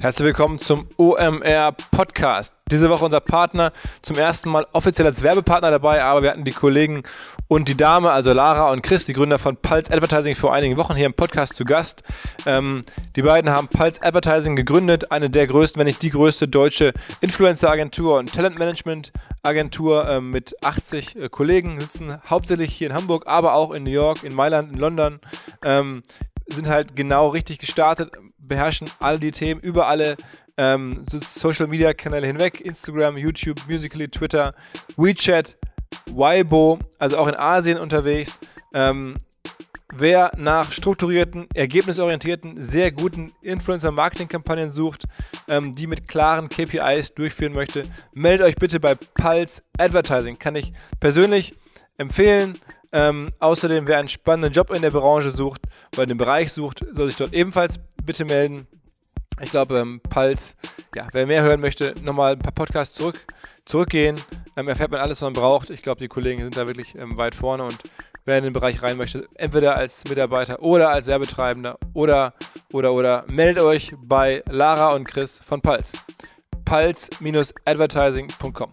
Herzlich willkommen zum OMR Podcast. Diese Woche unser Partner zum ersten Mal offiziell als Werbepartner dabei, aber wir hatten die Kollegen und die Dame, also Lara und Chris, die Gründer von Pulse Advertising, vor einigen Wochen hier im Podcast zu Gast. Ähm, die beiden haben Pulse Advertising gegründet, eine der größten, wenn nicht die größte deutsche Influencer-Agentur und Talentmanagement-Agentur äh, mit 80 äh, Kollegen, sitzen hauptsächlich hier in Hamburg, aber auch in New York, in Mailand, in London. Ähm, sind halt genau richtig gestartet, beherrschen all die Themen über alle ähm, Social Media Kanäle hinweg: Instagram, YouTube, Musically, Twitter, WeChat, Weibo, also auch in Asien unterwegs. Ähm, wer nach strukturierten, ergebnisorientierten, sehr guten Influencer-Marketing-Kampagnen sucht, ähm, die mit klaren KPIs durchführen möchte, meldet euch bitte bei Pulse Advertising. Kann ich persönlich empfehlen. Ähm, außerdem, wer einen spannenden Job in der Branche sucht oder in dem Bereich sucht, soll sich dort ebenfalls bitte melden. Ich glaube, ähm, Pulse, ja, wer mehr hören möchte, nochmal ein paar Podcasts zurück, zurückgehen. Ähm, erfährt man alles, was man braucht. Ich glaube, die Kollegen sind da wirklich ähm, weit vorne und wer in den Bereich rein möchte, entweder als Mitarbeiter oder als Werbetreibender oder, oder, oder, meldet euch bei Lara und Chris von Pulse. Pulse-advertising.com.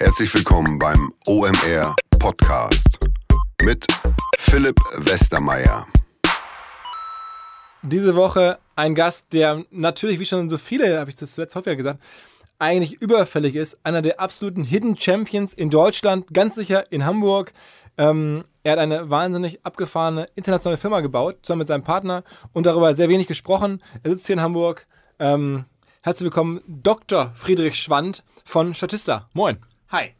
Herzlich willkommen beim OMR Podcast mit Philipp Westermeier. Diese Woche ein Gast, der natürlich, wie schon so viele, habe ich das letzte häufiger gesagt, eigentlich überfällig ist. Einer der absoluten Hidden Champions in Deutschland, ganz sicher in Hamburg. Ähm, er hat eine wahnsinnig abgefahrene internationale Firma gebaut, zusammen mit seinem Partner und darüber sehr wenig gesprochen. Er sitzt hier in Hamburg. Ähm, herzlich willkommen, Dr. Friedrich Schwand von Statista. Moin. Hi.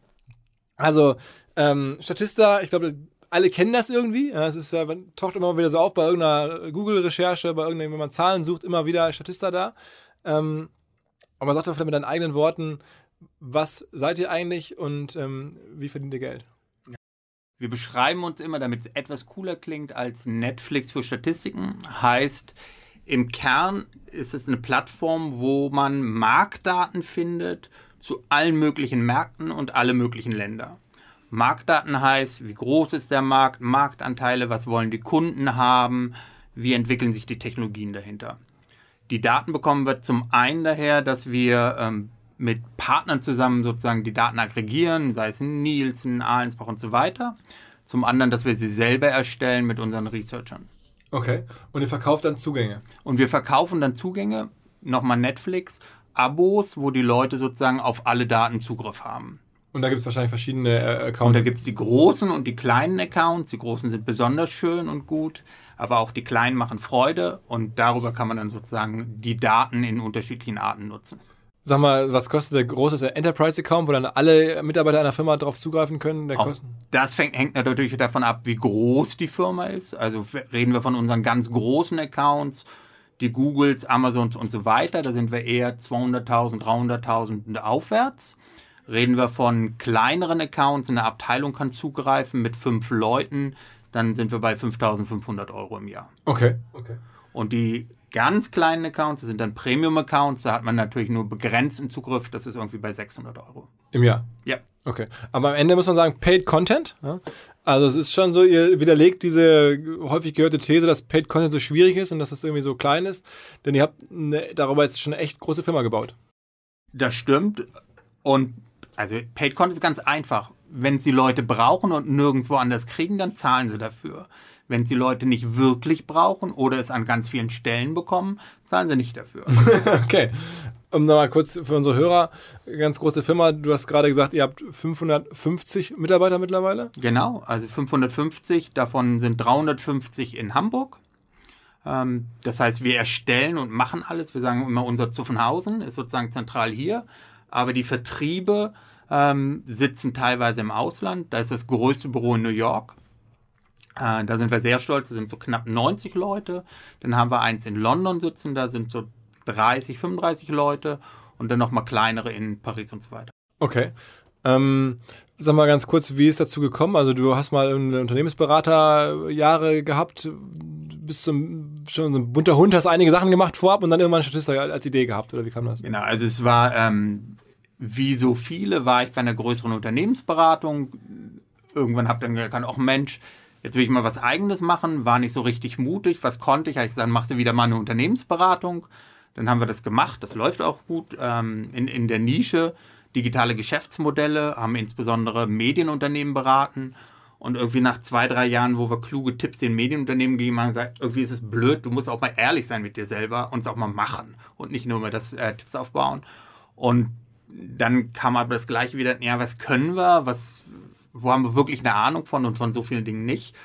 Also, ähm, Statista, ich glaube, alle kennen das irgendwie. Es ist ja, taucht immer wieder so auf bei irgendeiner Google-Recherche, bei irgendeinem, wenn man Zahlen sucht, immer wieder Statista da. Ähm, aber sag doch vielleicht mit deinen eigenen Worten, was seid ihr eigentlich und ähm, wie verdient ihr Geld? Wir beschreiben uns immer, damit es etwas cooler klingt als Netflix für Statistiken. Heißt, im Kern ist es eine Plattform, wo man Marktdaten findet zu allen möglichen Märkten und alle möglichen Länder. Marktdaten heißt, wie groß ist der Markt, Marktanteile, was wollen die Kunden haben, wie entwickeln sich die Technologien dahinter. Die Daten bekommen wir zum einen daher, dass wir ähm, mit Partnern zusammen sozusagen die Daten aggregieren, sei es Nielsen, Ahlensbach und so weiter. Zum anderen, dass wir sie selber erstellen mit unseren Researchern. Okay. Und ihr verkauft dann Zugänge? Und wir verkaufen dann Zugänge, nochmal Netflix, Abos, wo die Leute sozusagen auf alle Daten Zugriff haben. Und da gibt es wahrscheinlich verschiedene äh, Accounts. Und da gibt es die großen und die kleinen Accounts. Die großen sind besonders schön und gut, aber auch die kleinen machen Freude und darüber kann man dann sozusagen die Daten in unterschiedlichen Arten nutzen. Sag mal, was kostet der große Enterprise-Account, wo dann alle Mitarbeiter einer Firma darauf zugreifen können? das fängt, hängt natürlich davon ab, wie groß die Firma ist. Also reden wir von unseren ganz großen Accounts die Googles, Amazons und so weiter. Da sind wir eher 200.000, 300.000 aufwärts. Reden wir von kleineren Accounts, eine Abteilung kann zugreifen mit fünf Leuten, dann sind wir bei 5.500 Euro im Jahr. Okay. okay. Und die ganz kleinen Accounts, das sind dann Premium-Accounts, da hat man natürlich nur begrenzten Zugriff, das ist irgendwie bei 600 Euro. Im Jahr? Ja. Okay. Aber am Ende muss man sagen, Paid Content. Ja? Also es ist schon so, ihr widerlegt diese häufig gehörte These, dass Paid Content so schwierig ist und dass es irgendwie so klein ist. Denn ihr habt eine, darüber jetzt schon eine echt große Firma gebaut. Das stimmt. Und also Paid Content ist ganz einfach. Wenn es die Leute brauchen und nirgendwo anders kriegen, dann zahlen sie dafür. Wenn es die Leute nicht wirklich brauchen oder es an ganz vielen Stellen bekommen, zahlen sie nicht dafür. okay um nochmal kurz für unsere Hörer, ganz große Firma, du hast gerade gesagt, ihr habt 550 Mitarbeiter mittlerweile? Genau, also 550, davon sind 350 in Hamburg. Ähm, das heißt, wir erstellen und machen alles. Wir sagen immer, unser Zuffenhausen ist sozusagen zentral hier, aber die Vertriebe ähm, sitzen teilweise im Ausland. Da ist das größte Büro in New York. Äh, da sind wir sehr stolz, da sind so knapp 90 Leute. Dann haben wir eins in London sitzen, da sind so 30, 35 Leute und dann nochmal kleinere in Paris und so weiter. Okay. Ähm, sag mal ganz kurz, wie ist dazu gekommen? Also du hast mal einen Unternehmensberater Jahre gehabt, bist zum, schon so ein bunter Hund, hast einige Sachen gemacht vorab und dann irgendwann Statista als Idee gehabt, oder wie kam das? Genau, also es war, ähm, wie so viele, war ich bei einer größeren Unternehmensberatung. Irgendwann habe dann gedacht, auch Mensch, Jetzt will ich mal was Eigenes machen, war nicht so richtig mutig. Was konnte ich? Habe ich gesagt, machst du wieder mal eine Unternehmensberatung. Dann haben wir das gemacht, das läuft auch gut ähm, in, in der Nische. Digitale Geschäftsmodelle, haben insbesondere Medienunternehmen beraten. Und irgendwie nach zwei, drei Jahren, wo wir kluge Tipps den Medienunternehmen gegeben haben, gesagt, irgendwie ist es blöd, du musst auch mal ehrlich sein mit dir selber und es auch mal machen und nicht nur mal das äh, Tipps aufbauen. Und dann kam aber das Gleiche wieder, ja, was können wir, was, wo haben wir wirklich eine Ahnung von und von so vielen Dingen nicht.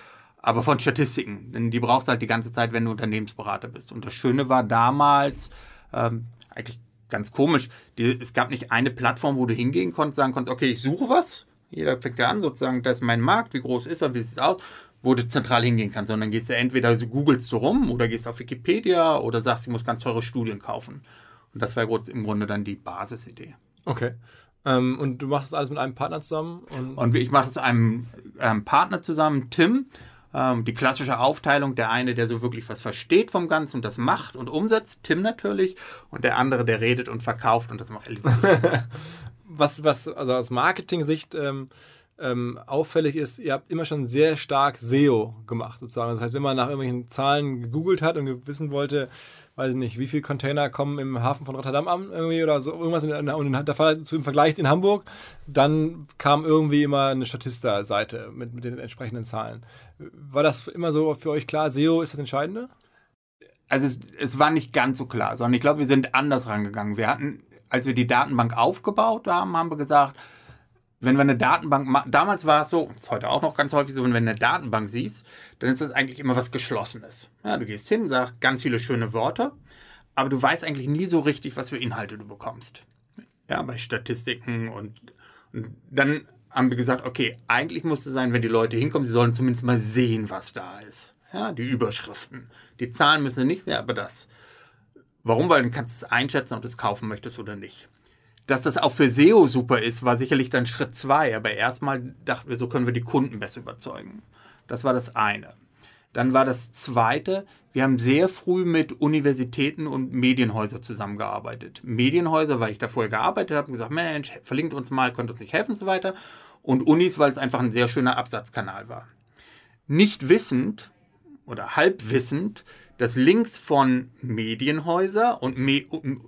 Aber von Statistiken, denn die brauchst du halt die ganze Zeit, wenn du Unternehmensberater bist. Und das Schöne war damals, ähm, eigentlich ganz komisch, die, es gab nicht eine Plattform, wo du hingehen konntest, sagen konntest, okay, ich suche was. Jeder fängt ja an, sozusagen, das ist mein Markt, wie groß ist er, wie sieht es aus, wo du zentral hingehen kannst, sondern gehst du entweder so googelst du rum oder gehst auf Wikipedia oder sagst, ich muss ganz teure Studien kaufen. Und das war im Grunde dann die Basisidee. Okay. Ähm, und du machst das alles mit einem Partner zusammen? Und, und ich mache es mit einem ähm, Partner zusammen, Tim. Ähm, die klassische Aufteilung, der eine, der so wirklich was versteht vom Ganzen und das macht und umsetzt, Tim natürlich. Und der andere, der redet und verkauft und das macht Ellie. was, was also aus Marketing-Sicht ähm, ähm, auffällig ist, ihr habt immer schon sehr stark SEO gemacht, sozusagen. Das heißt, wenn man nach irgendwelchen Zahlen gegoogelt hat und wissen wollte, weiß ich nicht, wie viele Container kommen im Hafen von Rotterdam an irgendwie oder so irgendwas in, in, in der Fall zu im Vergleich in Hamburg, dann kam irgendwie immer eine Statista-Seite mit, mit den entsprechenden Zahlen. War das immer so für euch klar, SEO ist das Entscheidende? Also es, es war nicht ganz so klar, sondern ich glaube, wir sind anders rangegangen. Wir hatten, als wir die Datenbank aufgebaut haben, haben wir gesagt, wenn wir eine Datenbank, damals war es so, ist heute auch noch ganz häufig so, wenn du eine Datenbank siehst, dann ist das eigentlich immer was Geschlossenes. Ja, du gehst hin, sagst ganz viele schöne Worte, aber du weißt eigentlich nie so richtig, was für Inhalte du bekommst. Ja, bei Statistiken und, und dann haben wir gesagt, okay, eigentlich muss es sein, wenn die Leute hinkommen, sie sollen zumindest mal sehen, was da ist. Ja, die Überschriften. Die Zahlen müssen nicht sehen, aber das. Warum? Weil dann kannst du es einschätzen, ob du es kaufen möchtest oder nicht. Dass das auch für SEO super ist, war sicherlich dann Schritt zwei. Aber erstmal dachten wir, so können wir die Kunden besser überzeugen. Das war das eine. Dann war das zweite, wir haben sehr früh mit Universitäten und Medienhäusern zusammengearbeitet. Medienhäuser, weil ich da vorher gearbeitet habe und gesagt, Mensch, verlinkt uns mal, könnt uns nicht helfen und so weiter. Und Unis, weil es einfach ein sehr schöner Absatzkanal war. Nicht wissend oder halb wissend, dass Links von Medienhäuser und me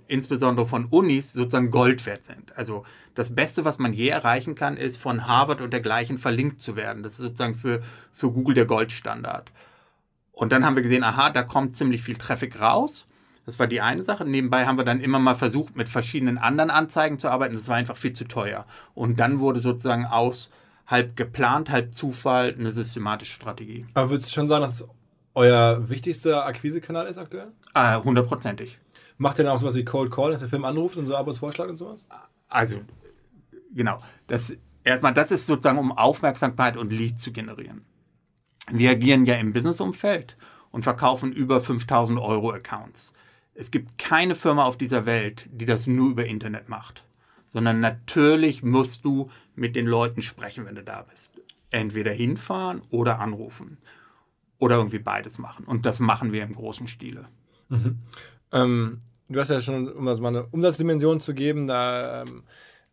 insbesondere von Unis sozusagen Gold wert sind. Also das Beste, was man je erreichen kann, ist von Harvard und dergleichen verlinkt zu werden. Das ist sozusagen für, für Google der Goldstandard. Und dann haben wir gesehen, aha, da kommt ziemlich viel Traffic raus. Das war die eine Sache. Nebenbei haben wir dann immer mal versucht, mit verschiedenen anderen Anzeigen zu arbeiten. Das war einfach viel zu teuer. Und dann wurde sozusagen aus halb geplant, halb Zufall eine systematische Strategie. Aber würdest du schon sagen, dass es euer wichtigster Akquisekanal ist aktuell? Äh, hundertprozentig. Macht ihr dann auch sowas wie Cold Call, dass der Film anruft und so Abos vorschlägt und sowas? Also, genau. Das, erstmal, das ist sozusagen, um Aufmerksamkeit und Lead zu generieren. Wir agieren ja im Businessumfeld und verkaufen über 5000 Euro Accounts. Es gibt keine Firma auf dieser Welt, die das nur über Internet macht. Sondern natürlich musst du mit den Leuten sprechen, wenn du da bist. Entweder hinfahren oder anrufen oder irgendwie beides machen. Und das machen wir im großen Stile. Mhm. Ähm, du hast ja schon, um das mal eine Umsatzdimension zu geben, da ähm,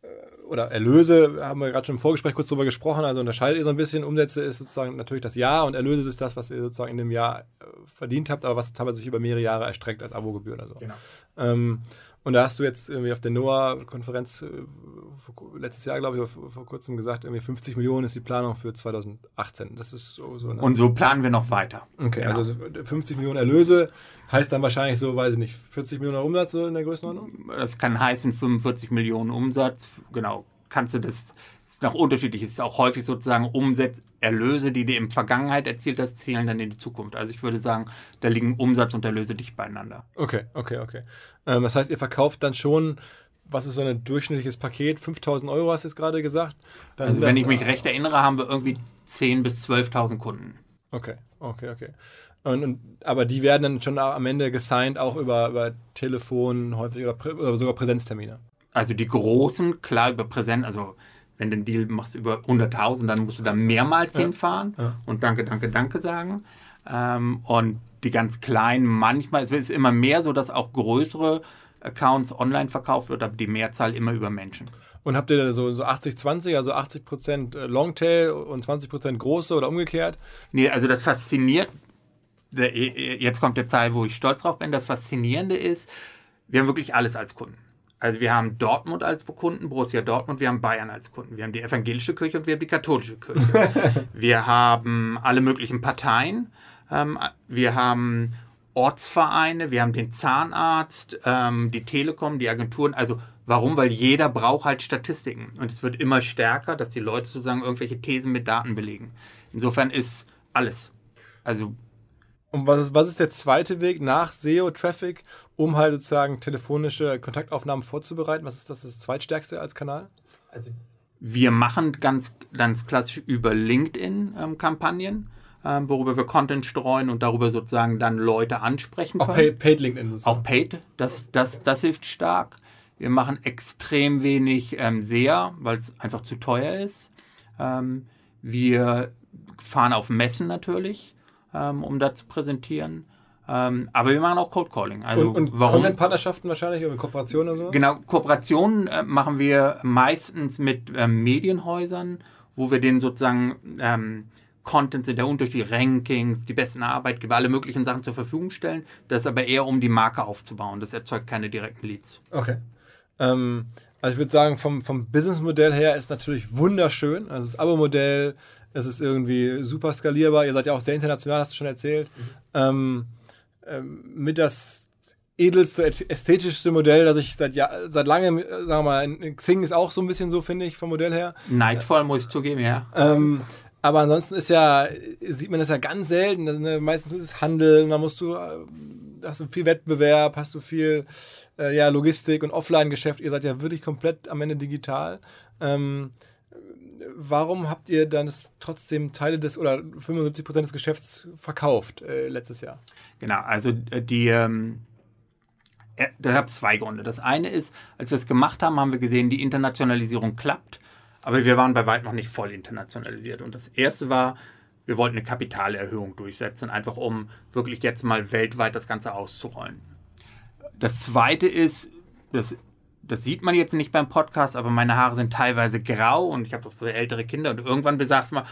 äh, oder Erlöse, haben wir gerade schon im Vorgespräch kurz drüber gesprochen, also unterscheidet ihr so ein bisschen. Umsätze ist sozusagen natürlich das Jahr und Erlöse ist das, was ihr sozusagen in dem Jahr äh, verdient habt, aber was teilweise sich über mehrere Jahre erstreckt als Abogebühr oder so. Genau. Ähm, und da hast du jetzt irgendwie auf der NOAA-Konferenz äh, letztes Jahr, glaube ich, vor, vor, kurzem gesagt, irgendwie 50 Millionen ist die Planung für 2018. Das ist so. so? Und so planen wir noch weiter. Okay, genau. also 50 Millionen Erlöse heißt dann wahrscheinlich so, weiß ich nicht, 40 Millionen Umsatz so in der Größenordnung? Das kann heißen 45 Millionen Umsatz. Genau. Kannst du das ist noch unterschiedlich. Es ist auch häufig sozusagen Umsatz, Erlöse, die du in Vergangenheit erzielt hast, zählen dann in die Zukunft. Also ich würde sagen, da liegen Umsatz und Erlöse dicht beieinander. Okay, okay, okay. Ähm, das heißt, ihr verkauft dann schon, was ist so ein durchschnittliches Paket? 5000 Euro hast du jetzt gerade gesagt. Dann also wenn das, ich mich recht erinnere, haben wir irgendwie 10.000 bis 12.000 Kunden. Okay, okay, okay. Und, und, aber die werden dann schon am Ende gesigned, auch über, über Telefon häufig oder, oder sogar Präsenztermine. Also die großen, klar über Präsenz, also wenn du einen Deal machst über 100.000, dann musst du da mehrmals ja. hinfahren ja. und Danke, Danke, Danke sagen. Ähm, und die ganz kleinen, manchmal, es ist immer mehr so, dass auch größere Accounts online verkauft wird, aber die Mehrzahl immer über Menschen. Und habt ihr da so, so 80-20, also 80% äh, Longtail und 20% große oder umgekehrt? Nee, also das fasziniert, jetzt kommt der Zahl, wo ich stolz drauf bin, das Faszinierende ist, wir haben wirklich alles als Kunden. Also wir haben Dortmund als Kunden, Borussia Dortmund, wir haben Bayern als Kunden, wir haben die evangelische Kirche und wir haben die katholische Kirche. wir haben alle möglichen Parteien, ähm, wir haben Ortsvereine, wir haben den Zahnarzt, ähm, die Telekom, die Agenturen. Also warum? Weil jeder braucht halt Statistiken und es wird immer stärker, dass die Leute sozusagen irgendwelche Thesen mit Daten belegen. Insofern ist alles. Also und was ist, was ist der zweite Weg nach SEO-Traffic, um halt sozusagen telefonische Kontaktaufnahmen vorzubereiten? Was ist das, das zweitstärkste als Kanal? Also wir machen ganz, ganz klassisch über LinkedIn ähm, Kampagnen, ähm, worüber wir Content streuen und darüber sozusagen dann Leute ansprechen können. Auch paid, paid LinkedIn sozusagen. Auch paid, das, das, das hilft stark. Wir machen extrem wenig ähm, SEA, weil es einfach zu teuer ist. Ähm, wir fahren auf Messen natürlich ähm, um da zu präsentieren. Ähm, aber wir machen auch Cold Calling. Also und, und Content-Partnerschaften wahrscheinlich oder Kooperationen oder so? Genau, Kooperationen äh, machen wir meistens mit ähm, Medienhäusern, wo wir denen sozusagen ähm, Contents in der Unterschied, Rankings, die besten Arbeitgeber, alle möglichen Sachen zur Verfügung stellen. Das ist aber eher, um die Marke aufzubauen. Das erzeugt keine direkten Leads. Okay. Ähm, also ich würde sagen, vom, vom Businessmodell her ist natürlich wunderschön. Also das Abo-Modell es ist irgendwie super skalierbar. Ihr seid ja auch sehr international, hast du schon erzählt. Mhm. Ähm, ähm, mit das edelste, ästhetischste Modell, das ich seit, ja, seit langem, sagen wir mal, Xing ist auch so ein bisschen so, finde ich, vom Modell her. Neidvoll, muss ich zugeben, ja. Ähm, aber ansonsten ist ja, sieht man das ja ganz selten. Ne? Meistens ist es Handel, da musst du, äh, hast du viel Wettbewerb, hast du viel äh, ja, Logistik und Offline-Geschäft. Ihr seid ja wirklich komplett am Ende digital. Ähm, warum habt ihr dann trotzdem Teile des oder 75 Prozent des Geschäfts verkauft äh, letztes Jahr? Genau, also äh, die. Ähm äh, da gab es zwei Gründe. Das eine ist, als wir es gemacht haben, haben wir gesehen, die Internationalisierung klappt, aber wir waren bei weitem noch nicht voll internationalisiert. Und das erste war, wir wollten eine Kapitalerhöhung durchsetzen, einfach um wirklich jetzt mal weltweit das Ganze auszurollen. Das zweite ist, das das sieht man jetzt nicht beim Podcast, aber meine Haare sind teilweise grau und ich habe doch so ältere Kinder und irgendwann besagst du mal,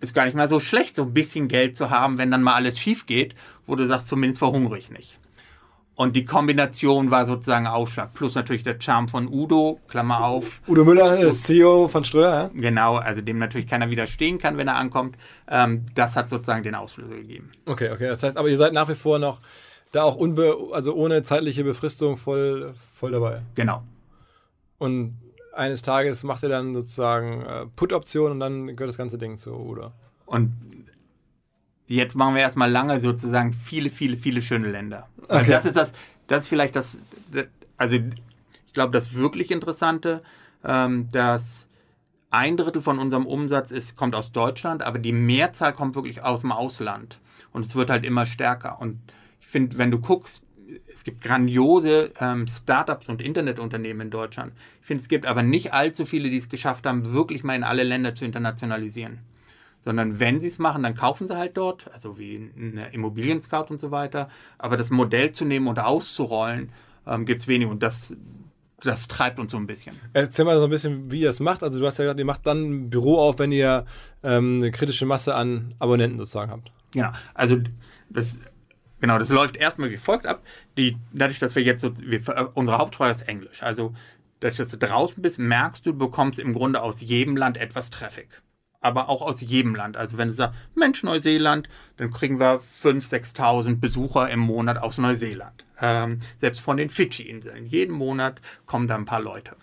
ist gar nicht mal so schlecht, so ein bisschen Geld zu haben, wenn dann mal alles schief geht, wo du sagst, zumindest verhungere ich nicht. Und die Kombination war sozusagen Ausschlag. Plus natürlich der Charme von Udo, Klammer auf. Udo Müller, äh, CEO von Ströer, ja? Genau, also dem natürlich keiner widerstehen kann, wenn er ankommt. Ähm, das hat sozusagen den Auslöser gegeben. Okay, okay. Das heißt, aber ihr seid nach wie vor noch da auch unbe also ohne zeitliche Befristung voll, voll dabei. Genau. Und eines Tages macht er dann sozusagen äh, Put-Option und dann gehört das ganze Ding zu oder? Und jetzt machen wir erstmal lange sozusagen viele, viele, viele schöne Länder. Okay. Das ist das, das ist vielleicht das, also ich glaube, das wirklich Interessante, ähm, dass ein Drittel von unserem Umsatz ist, kommt aus Deutschland, aber die Mehrzahl kommt wirklich aus dem Ausland. Und es wird halt immer stärker. Und ich finde, wenn du guckst, es gibt grandiose ähm, Startups und Internetunternehmen in Deutschland. Ich finde, es gibt aber nicht allzu viele, die es geschafft haben, wirklich mal in alle Länder zu internationalisieren. Sondern wenn sie es machen, dann kaufen sie halt dort, also wie eine Immobilien-Scout und so weiter. Aber das Modell zu nehmen und auszurollen, ähm, gibt es wenig. Und das, das treibt uns so ein bisschen. Erzähl mal so ein bisschen, wie ihr es macht. Also du hast ja gesagt, ihr macht dann ein Büro auf, wenn ihr ähm, eine kritische Masse an Abonnenten sozusagen habt. Genau. Also das Genau, das läuft erstmal wie folgt ab. Die, dadurch, dass wir jetzt so, wir, unsere Hauptsprache ist Englisch. Also, dadurch, dass du draußen bist, merkst du, du bekommst im Grunde aus jedem Land etwas Traffic. Aber auch aus jedem Land. Also, wenn du sagst, Mensch, Neuseeland, dann kriegen wir 5.000, 6.000 Besucher im Monat aus Neuseeland. Ähm, selbst von den Fidschi-Inseln. Jeden Monat kommen da ein paar Leute.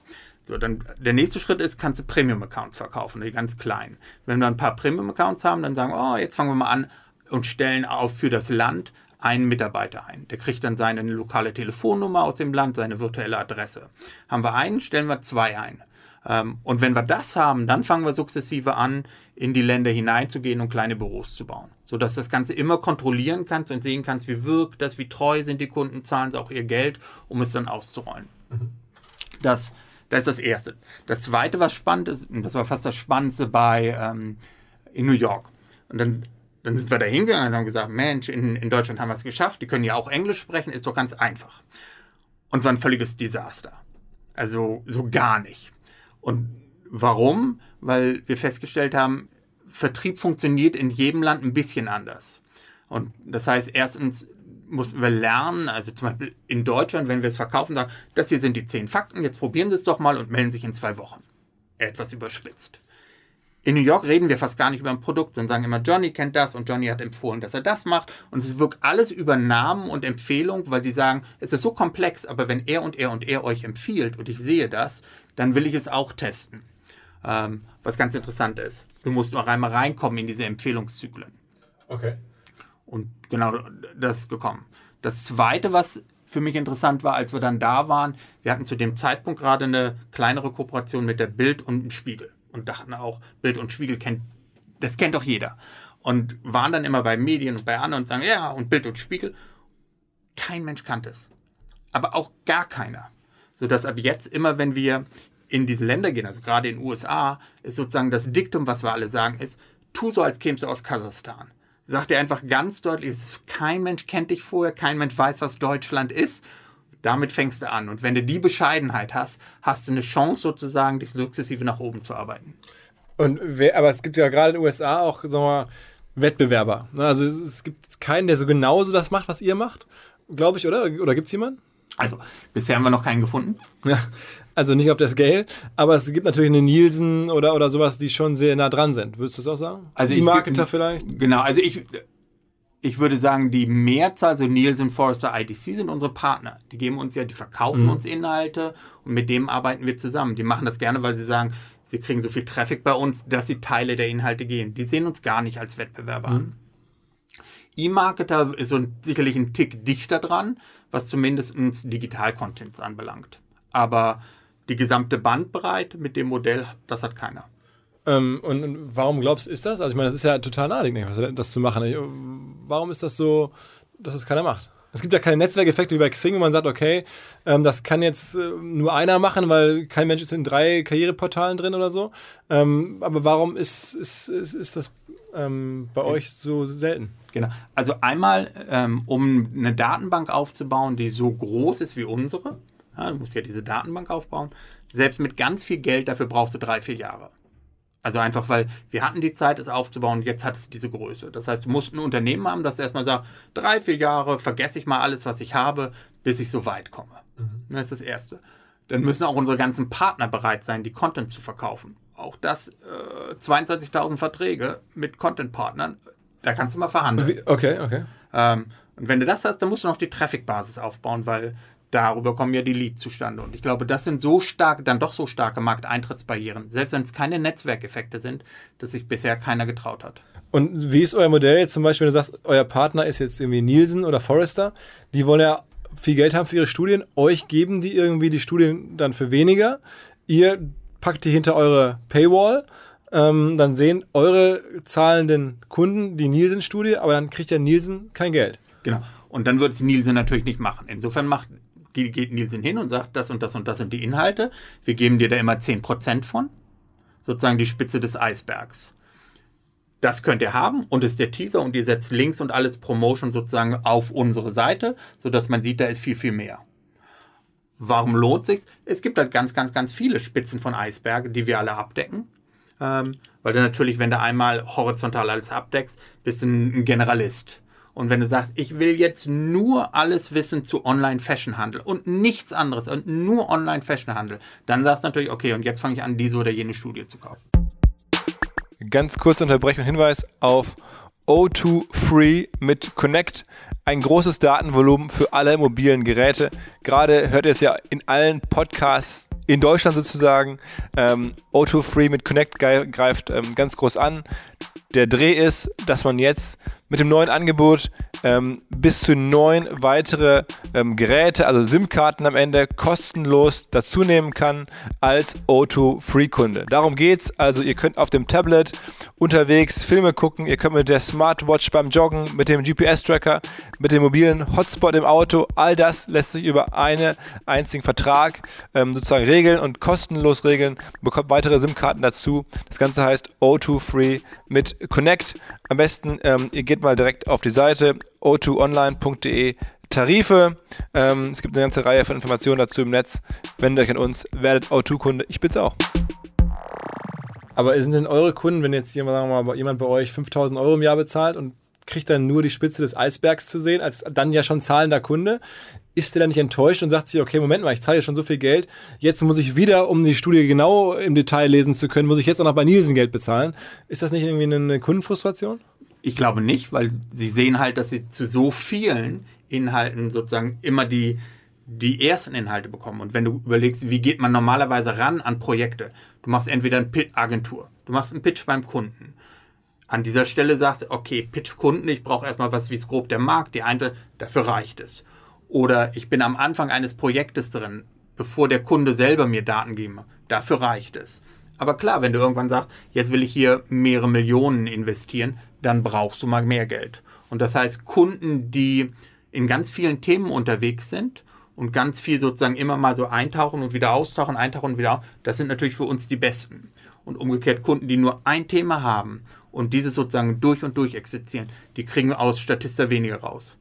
So, dann der nächste Schritt ist, kannst du Premium-Accounts verkaufen, die ganz kleinen. Wenn wir ein paar Premium-Accounts haben, dann sagen, oh, jetzt fangen wir mal an und stellen auf für das Land einen Mitarbeiter ein. Der kriegt dann seine lokale Telefonnummer aus dem Land, seine virtuelle Adresse. Haben wir einen, stellen wir zwei ein. Ähm, und wenn wir das haben, dann fangen wir sukzessive an, in die Länder hineinzugehen und kleine Büros zu bauen. Sodass du das Ganze immer kontrollieren kannst und sehen kannst, wie wirkt das, wie treu sind die Kunden, zahlen sie auch ihr Geld, um es dann auszurollen. Mhm. Das, das ist das Erste. Das Zweite, was spannend ist, und das war fast das Spannendste bei ähm, in New York. Und dann dann sind wir da hingegangen und haben gesagt, Mensch, in, in Deutschland haben wir es geschafft, die können ja auch Englisch sprechen, ist doch ganz einfach. Und war ein völliges Desaster. Also so gar nicht. Und warum? Weil wir festgestellt haben, Vertrieb funktioniert in jedem Land ein bisschen anders. Und das heißt, erstens mussten wir lernen, also zum Beispiel in Deutschland, wenn wir es verkaufen, sagen, das hier sind die zehn Fakten, jetzt probieren Sie es doch mal und melden sich in zwei Wochen. Etwas überspitzt. In New York reden wir fast gar nicht über ein Produkt, sondern sagen immer, Johnny kennt das und Johnny hat empfohlen, dass er das macht. Und es wirkt alles über Namen und Empfehlungen, weil die sagen, es ist so komplex, aber wenn er und er und er euch empfiehlt und ich sehe das, dann will ich es auch testen. Ähm, was ganz interessant ist. Du musst nur einmal reinkommen in diese Empfehlungszyklen. Okay. Und genau das ist gekommen. Das Zweite, was für mich interessant war, als wir dann da waren, wir hatten zu dem Zeitpunkt gerade eine kleinere Kooperation mit der Bild und dem Spiegel und dachten auch, Bild und Spiegel kennt, das kennt doch jeder. Und waren dann immer bei Medien und bei anderen und sagen, ja, und Bild und Spiegel. Kein Mensch kannte es. Aber auch gar keiner. Sodass ab jetzt immer, wenn wir in diese Länder gehen, also gerade in den USA, ist sozusagen das Diktum, was wir alle sagen, ist, tu so, als kämst du aus Kasachstan. Sagt er einfach ganz deutlich, kein Mensch kennt dich vorher, kein Mensch weiß, was Deutschland ist. Damit fängst du an. Und wenn du die Bescheidenheit hast, hast du eine Chance sozusagen, dich sukzessive nach oben zu arbeiten. Und wer, aber es gibt ja gerade in den USA auch, sagen wir mal, Wettbewerber. Ne, also es, es gibt keinen, der so genauso das macht, was ihr macht, glaube ich, oder? Oder gibt es jemanden? Also, bisher haben wir noch keinen gefunden. Ja, also nicht auf der Scale, aber es gibt natürlich eine Nielsen oder, oder sowas, die schon sehr nah dran sind. Würdest du das auch sagen? Also die Marketer vielleicht? Genau, also ich, ich würde sagen, die Mehrzahl, so Nielsen, Forrester, IDC sind unsere Partner. Die geben uns ja, die verkaufen mhm. uns Inhalte und mit dem arbeiten wir zusammen. Die machen das gerne, weil sie sagen, sie kriegen so viel Traffic bei uns, dass sie Teile der Inhalte gehen. Die sehen uns gar nicht als Wettbewerber mhm. an. E-Marketer ist so sicherlich ein Tick dichter dran, was zumindest Digital-Contents anbelangt. Aber die gesamte Bandbreite mit dem Modell, das hat keiner. Ähm, und, und, warum glaubst du, ist das? Also ich meine, das ist ja total naheliegend, das zu machen. Warum ist das so, dass das keiner macht? Es gibt ja keine Netzwerkeffekte wie bei Xing, wo man sagt, okay, ähm, das kann jetzt äh, nur einer machen, weil kein Mensch ist in drei Karriereportalen drin oder so. Ähm, aber warum ist, ist, ist, ist das ähm, bei euch so selten? Genau. Also einmal, ähm, um eine Datenbank aufzubauen, die so groß ist wie unsere, ja, du musst ja diese Datenbank aufbauen. Selbst mit ganz viel Geld, dafür brauchst du drei, vier Jahre. Also einfach, weil wir hatten die Zeit, es aufzubauen, jetzt hat es diese Größe. Das heißt, du musst ein Unternehmen haben, das erstmal sagt, drei, vier Jahre vergesse ich mal alles, was ich habe, bis ich so weit komme. Mhm. Das ist das Erste. Dann müssen auch unsere ganzen Partner bereit sein, die Content zu verkaufen. Auch das, äh, 22.000 Verträge mit Content-Partnern, da kannst du mal verhandeln. Okay, okay. Ähm, und wenn du das hast, dann musst du noch die Traffic-Basis aufbauen, weil darüber kommen ja die Leads zustande. Und ich glaube, das sind so stark, dann doch so starke Markteintrittsbarrieren, selbst wenn es keine Netzwerkeffekte sind, dass sich bisher keiner getraut hat. Und wie ist euer Modell jetzt zum Beispiel, wenn du sagst, euer Partner ist jetzt irgendwie Nielsen oder Forrester, die wollen ja viel Geld haben für ihre Studien, euch geben die irgendwie die Studien dann für weniger, ihr packt die hinter eure Paywall, ähm, dann sehen eure zahlenden Kunden die Nielsen-Studie, aber dann kriegt ja Nielsen kein Geld. Genau. Und dann wird es Nielsen natürlich nicht machen. Insofern macht geht Nielsen hin und sagt, das und das und das sind die Inhalte. Wir geben dir da immer 10% von. Sozusagen die Spitze des Eisbergs. Das könnt ihr haben und ist der Teaser und ihr setzt Links und alles Promotion sozusagen auf unsere Seite, sodass man sieht, da ist viel, viel mehr. Warum lohnt sich's? Es gibt halt ganz, ganz, ganz viele Spitzen von Eisbergen, die wir alle abdecken. Ähm, weil du natürlich, wenn du einmal horizontal alles abdeckst, bist du ein Generalist. Und wenn du sagst, ich will jetzt nur alles wissen zu Online-Fashion-Handel und nichts anderes und nur Online-Fashion-Handel, dann sagst du natürlich, okay, und jetzt fange ich an, diese oder jene Studie zu kaufen. Ganz kurz Unterbrechung, Hinweis auf O2 Free mit Connect. Ein großes Datenvolumen für alle mobilen Geräte. Gerade hört ihr es ja in allen Podcasts in Deutschland sozusagen. Ähm, O2 Free mit Connect greift ähm, ganz groß an. Der Dreh ist, dass man jetzt mit dem neuen Angebot ähm, bis zu neun weitere ähm, Geräte, also SIM-Karten am Ende, kostenlos dazu nehmen kann als O2 Free-Kunde. Darum geht's. Also ihr könnt auf dem Tablet unterwegs Filme gucken, ihr könnt mit der Smartwatch beim Joggen, mit dem GPS-Tracker, mit dem mobilen Hotspot im Auto, all das lässt sich über einen einzigen Vertrag ähm, sozusagen regeln und kostenlos regeln, bekommt weitere SIM-Karten dazu. Das Ganze heißt O2 Free mit Connect. Am besten, ähm, ihr geht mal direkt auf die Seite o2online.de Tarife. Ähm, es gibt eine ganze Reihe von Informationen dazu im Netz. Wendet euch an uns, werdet O2-Kunde. Ich bin's auch. Aber sind denn eure Kunden, wenn jetzt jemand, sagen wir mal, jemand bei euch 5000 Euro im Jahr bezahlt und kriegt dann nur die Spitze des Eisbergs zu sehen, als dann ja schon zahlender Kunde, ist der dann nicht enttäuscht und sagt sich, okay, Moment mal, ich zahle schon so viel Geld, jetzt muss ich wieder, um die Studie genau im Detail lesen zu können, muss ich jetzt auch noch bei Nielsen Geld bezahlen. Ist das nicht irgendwie eine Kundenfrustration? Ich glaube nicht, weil sie sehen halt, dass sie zu so vielen Inhalten sozusagen immer die, die ersten Inhalte bekommen. Und wenn du überlegst, wie geht man normalerweise ran an Projekte? Du machst entweder eine Agentur, du machst einen Pitch beim Kunden. An dieser Stelle sagst du, okay, Pitch Kunden, ich brauche erstmal was, wie es grob der Markt, die eine, dafür reicht es. Oder ich bin am Anfang eines Projektes drin, bevor der Kunde selber mir Daten geben. Dafür reicht es. Aber klar, wenn du irgendwann sagst, jetzt will ich hier mehrere Millionen investieren, dann brauchst du mal mehr Geld. Und das heißt, Kunden, die in ganz vielen Themen unterwegs sind und ganz viel sozusagen immer mal so eintauchen und wieder austauchen, eintauchen und wieder, das sind natürlich für uns die besten. Und umgekehrt Kunden, die nur ein Thema haben und dieses sozusagen durch und durch existieren, die kriegen aus Statista weniger raus.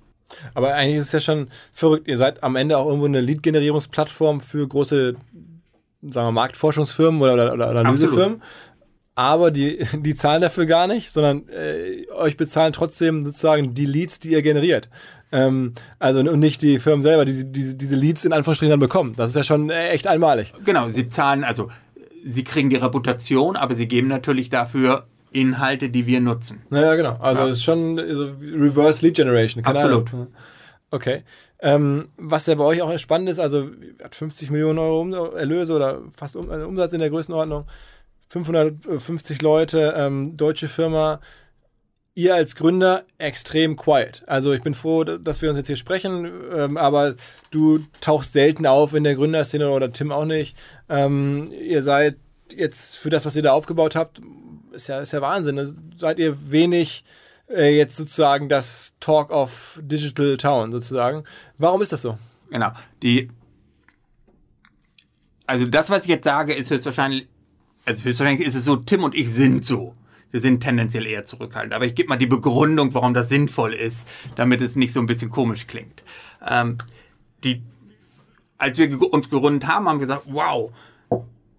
Aber eigentlich ist es ja schon verrückt. Ihr seid am Ende auch irgendwo eine Lead-Generierungsplattform für große, sagen wir, Marktforschungsfirmen oder, oder, oder Analysefirmen. Aber die, die zahlen dafür gar nicht, sondern äh, euch bezahlen trotzdem sozusagen die Leads, die ihr generiert. Ähm, also und nicht die Firmen selber, die diese, diese Leads in Anführungsstrichen dann bekommen. Das ist ja schon äh, echt einmalig. Genau, sie zahlen, also sie kriegen die Reputation, aber sie geben natürlich dafür Inhalte, die wir nutzen. Naja, genau. Also es ja. ist schon also Reverse Lead Generation. Absolut. Ahnung. Okay. Ähm, was ja bei euch auch spannend ist, also hat 50 Millionen Euro Erlöse oder fast um, also Umsatz in der Größenordnung, 550 Leute, ähm, deutsche Firma. Ihr als Gründer extrem quiet. Also ich bin froh, dass wir uns jetzt hier sprechen, ähm, aber du tauchst selten auf in der Gründerszene oder Tim auch nicht. Ähm, ihr seid jetzt für das, was ihr da aufgebaut habt, ist ja, ist ja Wahnsinn. Also seid ihr wenig äh, jetzt sozusagen das Talk of Digital Town sozusagen. Warum ist das so? Genau. Die, also das, was ich jetzt sage, ist höchstwahrscheinlich, also höchstwahrscheinlich ist es so, Tim und ich sind so. Wir sind tendenziell eher zurückhaltend. Aber ich gebe mal die Begründung, warum das sinnvoll ist, damit es nicht so ein bisschen komisch klingt. Ähm, die, als wir uns gegründet haben, haben wir gesagt, wow,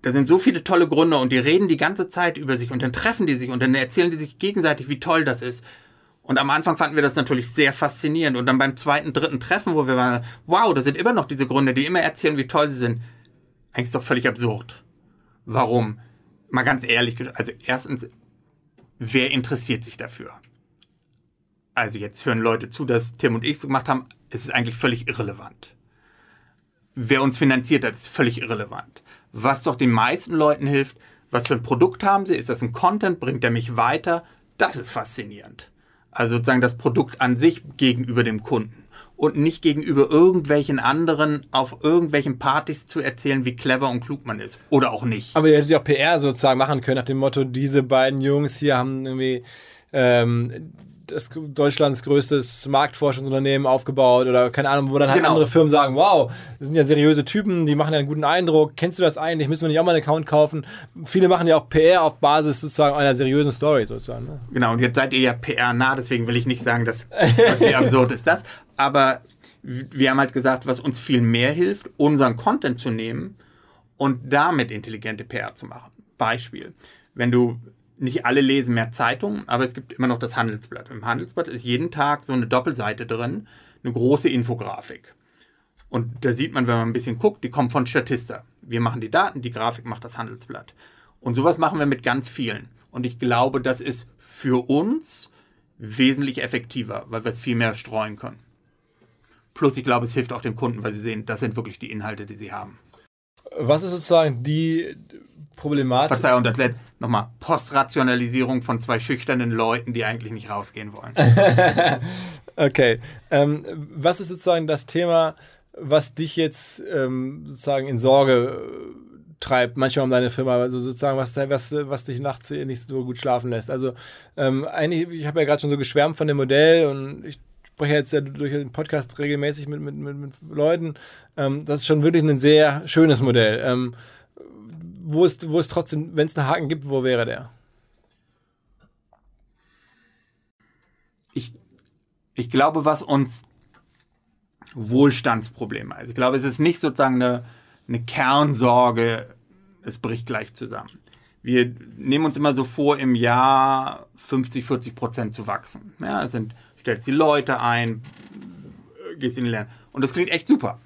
da sind so viele tolle Gründer und die reden die ganze Zeit über sich und dann treffen die sich und dann erzählen die sich gegenseitig, wie toll das ist. Und am Anfang fanden wir das natürlich sehr faszinierend. Und dann beim zweiten, dritten Treffen, wo wir waren, wow, da sind immer noch diese Gründer, die immer erzählen, wie toll sie sind. Eigentlich ist doch völlig absurd. Warum? Mal ganz ehrlich, also erstens, wer interessiert sich dafür? Also jetzt hören Leute zu, dass Tim und ich so gemacht haben, es ist eigentlich völlig irrelevant. Wer uns finanziert hat, ist völlig irrelevant was doch den meisten Leuten hilft. Was für ein Produkt haben sie? Ist das ein Content? Bringt er mich weiter? Das ist faszinierend. Also sozusagen das Produkt an sich gegenüber dem Kunden und nicht gegenüber irgendwelchen anderen auf irgendwelchen Partys zu erzählen, wie clever und klug man ist. Oder auch nicht. Aber ihr hättet ja auch PR sozusagen machen können nach dem Motto, diese beiden Jungs hier haben irgendwie ähm, das Deutschlands größtes Marktforschungsunternehmen aufgebaut oder keine Ahnung, wo dann halt genau. andere Firmen sagen, wow, das sind ja seriöse Typen, die machen ja einen guten Eindruck. Kennst du das eigentlich? Müssen wir nicht auch mal einen Account kaufen? Viele machen ja auch PR auf Basis sozusagen einer seriösen Story sozusagen. Ne? Genau, und jetzt seid ihr ja PR nah, deswegen will ich nicht sagen, dass wie absurd ist das. Aber wir haben halt gesagt, was uns viel mehr hilft, unseren Content zu nehmen und damit intelligente PR zu machen. Beispiel. Wenn du nicht alle lesen mehr Zeitungen, aber es gibt immer noch das Handelsblatt. Im Handelsblatt ist jeden Tag so eine Doppelseite drin, eine große Infografik. Und da sieht man, wenn man ein bisschen guckt, die kommt von Statista. Wir machen die Daten, die Grafik macht das Handelsblatt. Und sowas machen wir mit ganz vielen. Und ich glaube, das ist für uns wesentlich effektiver, weil wir es viel mehr streuen können. Plus, ich glaube, es hilft auch den Kunden, weil sie sehen, das sind wirklich die Inhalte, die sie haben. Was ist sozusagen die Problematik. Verzeihung, das nochmal Postrationalisierung von zwei schüchternen Leuten, die eigentlich nicht rausgehen wollen. okay. Ähm, was ist sozusagen das Thema, was dich jetzt ähm, sozusagen in Sorge äh, treibt, manchmal um deine Firma, also sozusagen, was, was, was dich nachts nicht so gut schlafen lässt? Also, ähm, eigentlich, ich habe ja gerade schon so geschwärmt von dem Modell und ich spreche jetzt ja durch den Podcast regelmäßig mit, mit, mit, mit Leuten. Ähm, das ist schon wirklich ein sehr schönes Modell. Ähm, wo ist, wo ist trotzdem, wenn es einen Haken gibt, wo wäre der? Ich, ich glaube, was uns, Wohlstandsprobleme. Also ich glaube, es ist nicht sozusagen eine, eine Kernsorge, es bricht gleich zusammen. Wir nehmen uns immer so vor, im Jahr 50, 40 Prozent zu wachsen. Ja, das sind, stellst die Leute ein, gehst in die Lernen. Und das klingt echt super.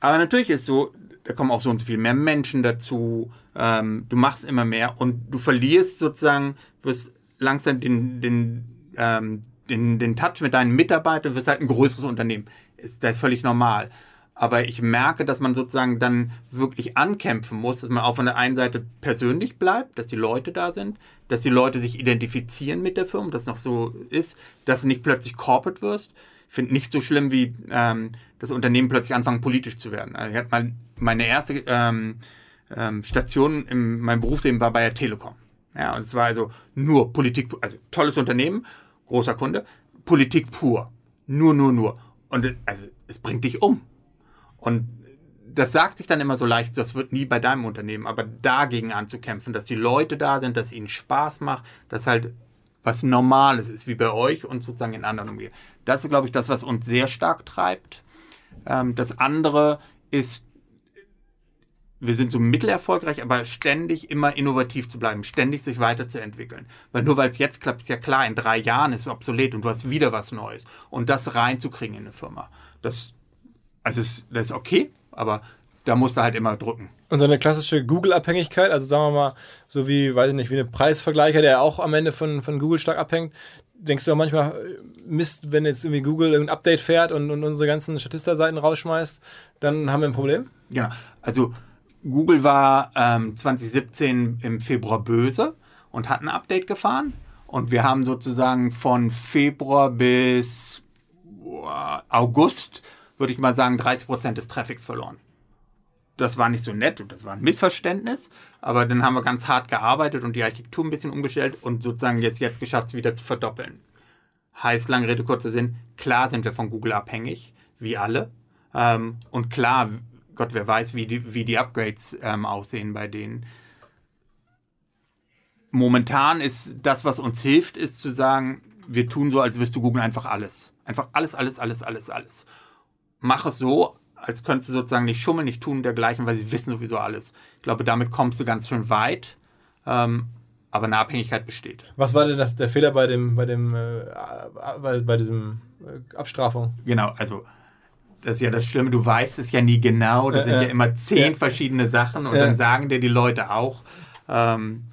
Aber natürlich ist so, da kommen auch so und so viel mehr Menschen dazu. Ähm, du machst immer mehr und du verlierst sozusagen, wirst langsam den, den, ähm, den, den Touch mit deinen Mitarbeitern, wirst halt ein größeres Unternehmen. Ist, das ist völlig normal. Aber ich merke, dass man sozusagen dann wirklich ankämpfen muss, dass man auf der einen Seite persönlich bleibt, dass die Leute da sind, dass die Leute sich identifizieren mit der Firma, dass noch so ist, dass du nicht plötzlich corporate wirst. Ich finde nicht so schlimm, wie ähm, das Unternehmen plötzlich anfangen, politisch zu werden. Also ich hatte mal meine erste ähm, ähm, Station in meinem Berufsleben war bei der Telekom. Ja, und es war also nur Politik, also tolles Unternehmen, großer Kunde, Politik pur. Nur, nur, nur. Und also es bringt dich um. Und das sagt sich dann immer so leicht, das wird nie bei deinem Unternehmen, aber dagegen anzukämpfen, dass die Leute da sind, dass ihnen Spaß macht, dass halt was Normales ist, wie bei euch und sozusagen in anderen umgeht. Das ist, glaube ich, das, was uns sehr stark treibt. Ähm, das andere ist, wir sind so mittelerfolgreich, aber ständig immer innovativ zu bleiben, ständig sich weiterzuentwickeln. Weil nur weil es jetzt klappt, ist ja klar, in drei Jahren ist es obsolet und du hast wieder was Neues. Und das reinzukriegen in eine Firma, das, also ist, das ist okay, aber da musst du halt immer drücken. Und so eine klassische Google-Abhängigkeit, also sagen wir mal, so wie, weiß ich nicht, wie eine Preisvergleicher, der auch am Ende von, von Google stark abhängt. Denkst du auch manchmal, Mist, wenn jetzt irgendwie Google ein Update fährt und, und unsere ganzen Statista-Seiten rausschmeißt, dann haben wir ein Problem? Genau. Also Google war ähm, 2017 im Februar böse und hat ein Update gefahren. Und wir haben sozusagen von Februar bis August, würde ich mal sagen, 30 Prozent des Traffics verloren das war nicht so nett und das war ein Missverständnis. Aber dann haben wir ganz hart gearbeitet und die Architektur ein bisschen umgestellt und sozusagen jetzt, jetzt geschafft, es wieder zu verdoppeln. Heißt, lange Rede, kurzer Sinn, klar sind wir von Google abhängig, wie alle. Ähm, und klar, Gott, wer weiß, wie die, wie die Upgrades ähm, aussehen bei denen. Momentan ist das, was uns hilft, ist zu sagen, wir tun so, als du Google einfach alles. Einfach alles, alles, alles, alles, alles. Mach es so, als könntest du sozusagen nicht schummeln, nicht tun dergleichen, weil sie wissen sowieso alles. Ich glaube, damit kommst du ganz schön weit. Ähm, aber eine Abhängigkeit besteht. Was war denn das, der Fehler bei dem, bei dem, äh, bei, bei diesem äh, Abstrafung? Genau, also das ist ja das Schlimme, du weißt es ja nie genau. Das äh, sind ja immer zehn verschiedene Sachen und dann sagen dir die Leute auch, ähm,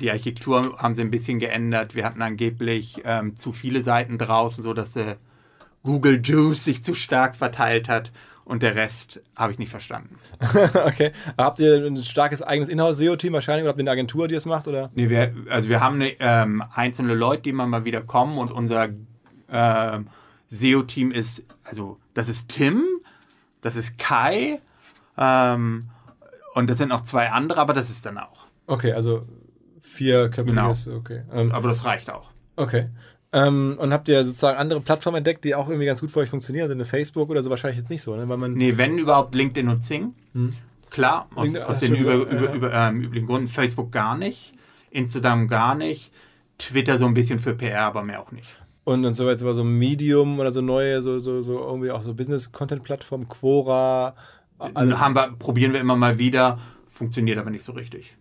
die Architektur haben sie ein bisschen geändert. Wir hatten angeblich ähm, zu viele Seiten draußen, sodass der Google Juice sich zu stark verteilt hat und der Rest habe ich nicht verstanden. okay. Habt ihr ein starkes eigenes Inhouse-SEO-Team wahrscheinlich oder habt ihr eine Agentur, die das macht? Oder? Nee, wir, also wir haben eine, ähm, einzelne Leute, die immer mal wieder kommen und unser ähm, SEO-Team ist, also das ist Tim, das ist Kai ähm, und das sind noch zwei andere, aber das ist dann auch. Okay, also vier Köpfe. Genau. Okay. Ähm, aber das reicht auch. Okay. Ähm, und habt ihr sozusagen andere Plattformen entdeckt, die auch irgendwie ganz gut für euch funktionieren? Also eine Facebook oder so wahrscheinlich jetzt nicht so, ne? Weil man nee, wenn überhaupt LinkedIn und Zing. Hm. Klar, aus, LinkedIn, aus den über, über, über, ähm, üblichen Gründen. Facebook gar nicht, Instagram gar nicht, Twitter so ein bisschen für PR, aber mehr auch nicht. Und, und so jetzt war so Medium oder so neue, so, so, so irgendwie auch so Business-Content-Plattformen, Quora. Alles. Haben wir, probieren wir immer mal wieder, funktioniert aber nicht so richtig.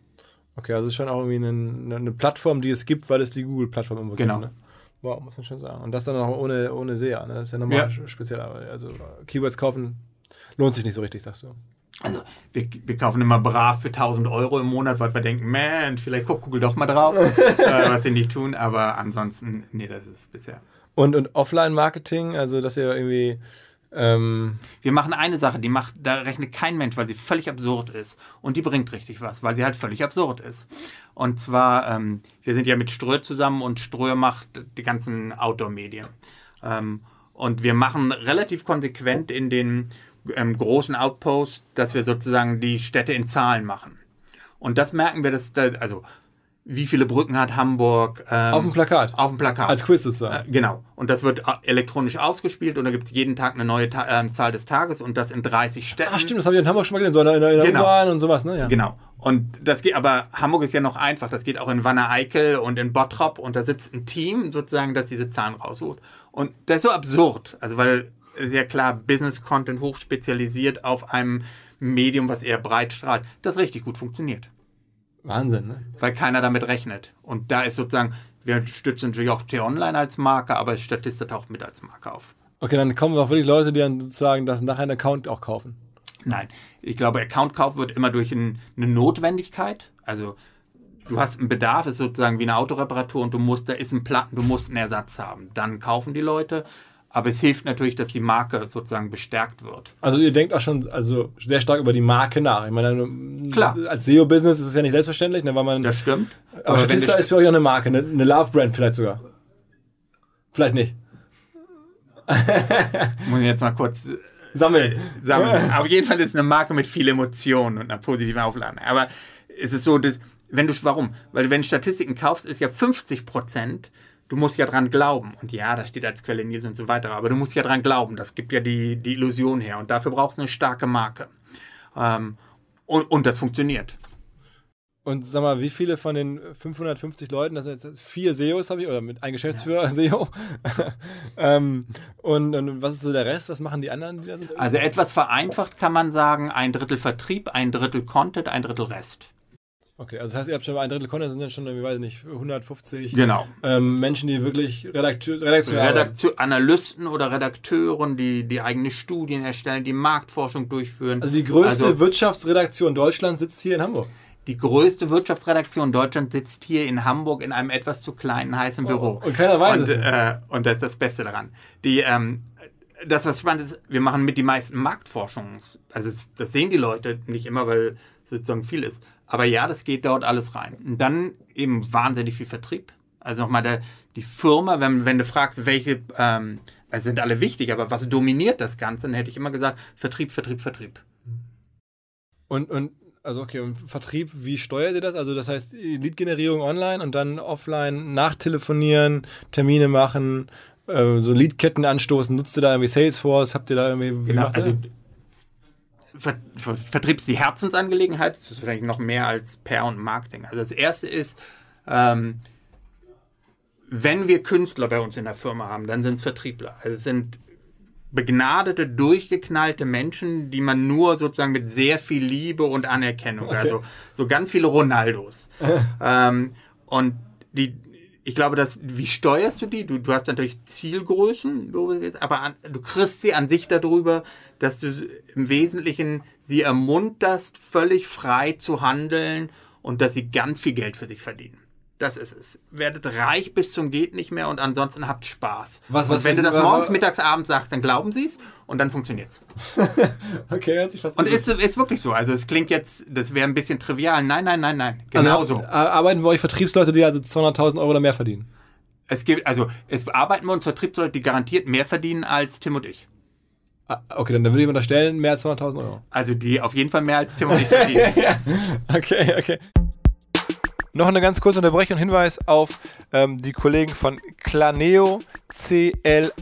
Okay, also es ist schon auch irgendwie eine, eine Plattform, die es gibt, weil es die Google-Plattform immer genau. gibt. Ne? Wow, muss man schon sagen. Und das dann auch ohne, ohne SEA. Ne? Das ist ja nochmal ja. speziell. Also Keywords kaufen lohnt sich nicht so richtig, sagst du. Also wir, wir kaufen immer brav für 1000 Euro im Monat, weil wir denken, man, vielleicht guckt Google doch mal drauf, äh, was sie nicht tun. Aber ansonsten, nee, das ist bisher. Und, und Offline-Marketing, also dass ihr irgendwie ähm wir machen eine Sache, die macht, da rechnet kein Mensch, weil sie völlig absurd ist. Und die bringt richtig was, weil sie halt völlig absurd ist. Und zwar, ähm, wir sind ja mit Ströer zusammen und Ströer macht die ganzen Outdoor-Medien. Ähm, und wir machen relativ konsequent in den ähm, großen Outposts, dass wir sozusagen die Städte in Zahlen machen. Und das merken wir, dass da, also wie viele Brücken hat Hamburg. Ähm, auf dem Plakat. Auf dem Plakat. Als Quiz sozusagen. Äh, genau. Und das wird äh, elektronisch ausgespielt und da gibt es jeden Tag eine neue Ta äh, Zahl des Tages und das in 30 Städten. Ach stimmt, das habe ich in Hamburg schon mal gesehen, so in der, in der genau. U-Bahn und sowas, ne? Ja. Genau. Und das geht, aber Hamburg ist ja noch einfach. Das geht auch in Wanne-Eickel und in Bottrop und da sitzt ein Team sozusagen, das diese Zahlen raussucht. Und das ist so absurd. Also, weil sehr klar Business-Content hochspezialisiert auf einem Medium, was eher breit strahlt, das richtig gut funktioniert. Wahnsinn, ne? Weil keiner damit rechnet. Und da ist sozusagen, wir stützen natürlich auch T-Online als Marke, aber Statista taucht mit als Marke auf. Okay, dann kommen auch wirklich Leute, die dann sozusagen das nachher einen Account auch kaufen. Nein, ich glaube, Account-Kauf wird immer durch ein, eine Notwendigkeit. Also du hast einen Bedarf, ist sozusagen wie eine Autoreparatur und du musst, da ist ein Platten, du musst einen Ersatz haben. Dann kaufen die Leute. Aber es hilft natürlich, dass die Marke sozusagen bestärkt wird. Also ihr denkt auch schon also sehr stark über die Marke nach. Ich meine, Klar. als SEO-Business ist es ja nicht selbstverständlich, ne, weil man. Das stimmt. aber Statista ist für euch auch eine Marke, eine, eine Love-Brand vielleicht sogar. Vielleicht nicht. Muss ich jetzt mal kurz Sammeln. sammeln. Auf jeden Fall ist es eine Marke mit viel Emotionen und einer positiven Aufladung. Aber es ist so, dass, wenn du, warum? Weil wenn du Statistiken kaufst, ist ja 50 Prozent, du musst ja dran glauben. Und ja, da steht als Quelle Nils und so weiter, aber du musst ja dran glauben. Das gibt ja die, die Illusion her. Und dafür brauchst du eine starke Marke. Ähm, und, und das funktioniert. Und sag mal, wie viele von den 550 Leuten, das sind jetzt vier SEOs habe ich, oder mit ein Geschäftsführer SEO. ähm, und, und was ist so der Rest? Was machen die anderen, die da sind? Also etwas vereinfacht kann man sagen, ein Drittel Vertrieb, ein Drittel Content, ein Drittel Rest. Okay, also das heißt, ihr habt schon ein Drittel Content, sind dann schon, irgendwie, weiß ich nicht, 150 Genau. ähm, Menschen, die wirklich Redakteur, Redaktion. Redakteur, Analysten oder Redakteuren, die die eigene Studien erstellen, die Marktforschung durchführen. Also die größte Also Wirtschaftsredaktion Deutschlands sitzt hier in Hamburg. die größte Wirtschaftsredaktion Deutschland sitzt hier in Hamburg in einem etwas zu kleinen, heißen Büro. und keiner weiß und, es. Äh, und das ist das Beste daran. Die, ähm, das, was spannend ist, wir machen mit die meisten Marktforschungs... Also das, sehen die Leute nicht immer, weil sozusagen viel ist. Aber ja, das geht dort alles rein. Und dann eben wahnsinnig viel Vertrieb. Also nochmal der, die Firma, wenn, wenn du fragst, welche... Ähm, also sind alle wichtig, aber was dominiert das Ganze, dann hätte ich immer gesagt, Vertrieb, Vertrieb, Vertrieb. Und, und also okay, und Vertrieb, wie steuert ihr das? Also das heißt Lead-Generierung online und dann offline nachtelefonieren, Termine machen, äh, so Leadketten anstoßen. Nutzt ihr da irgendwie Salesforce? Habt ihr da irgendwie... wie Genau, also? Ver Ver Vertrieb ist die Herzensangelegenheit, das ist vielleicht noch mehr als PR und Marketing. Also das erste ist, ähm, wenn wir Künstler bei uns in der Firma haben, dann sind es Vertriebler. Also es sind begnadete, durchgeknallte Menschen, die man nur sozusagen mit sehr viel Liebe und Anerkennung, also so ganz viele Ronaldos. ähm, und die, ich glaube, dass, wie steuerst du die? Du, du hast natürlich Zielgrößen, aber an, du kriegst sie an sich darüber, dass du im Wesentlichen sie ermunterst, völlig frei zu handeln und dass sie ganz viel Geld für sich verdienen. Das ist es. Werdet reich bis zum geht nicht mehr und ansonsten habt Spaß. Was- und was wenn du das morgens, mittags, abends sagst, dann glauben sie es und dann funktioniert's. Okay, hört sich fast Und ist, ist wirklich so. Also es klingt jetzt, das wäre ein bisschen trivial. Nein, nein, nein, nein. Genau also, so. Arbeiten bei euch Vertriebsleute, die also 200.000 Euro oder mehr verdienen? Es gibt, also es arbeiten bei uns Vertriebsleute, die garantiert mehr verdienen als Tim und ich. Ah, Okay, dann würde ich unterstellen, mehr als 200.000 Euro. Also die auf jeden Fall mehr als Tim und ich verdienen. Okay, okay. Noch eine ganz kurze Unterbrechung und Hinweis auf ähm, die Kollegen von Claneo, C-L-A-N-E-O.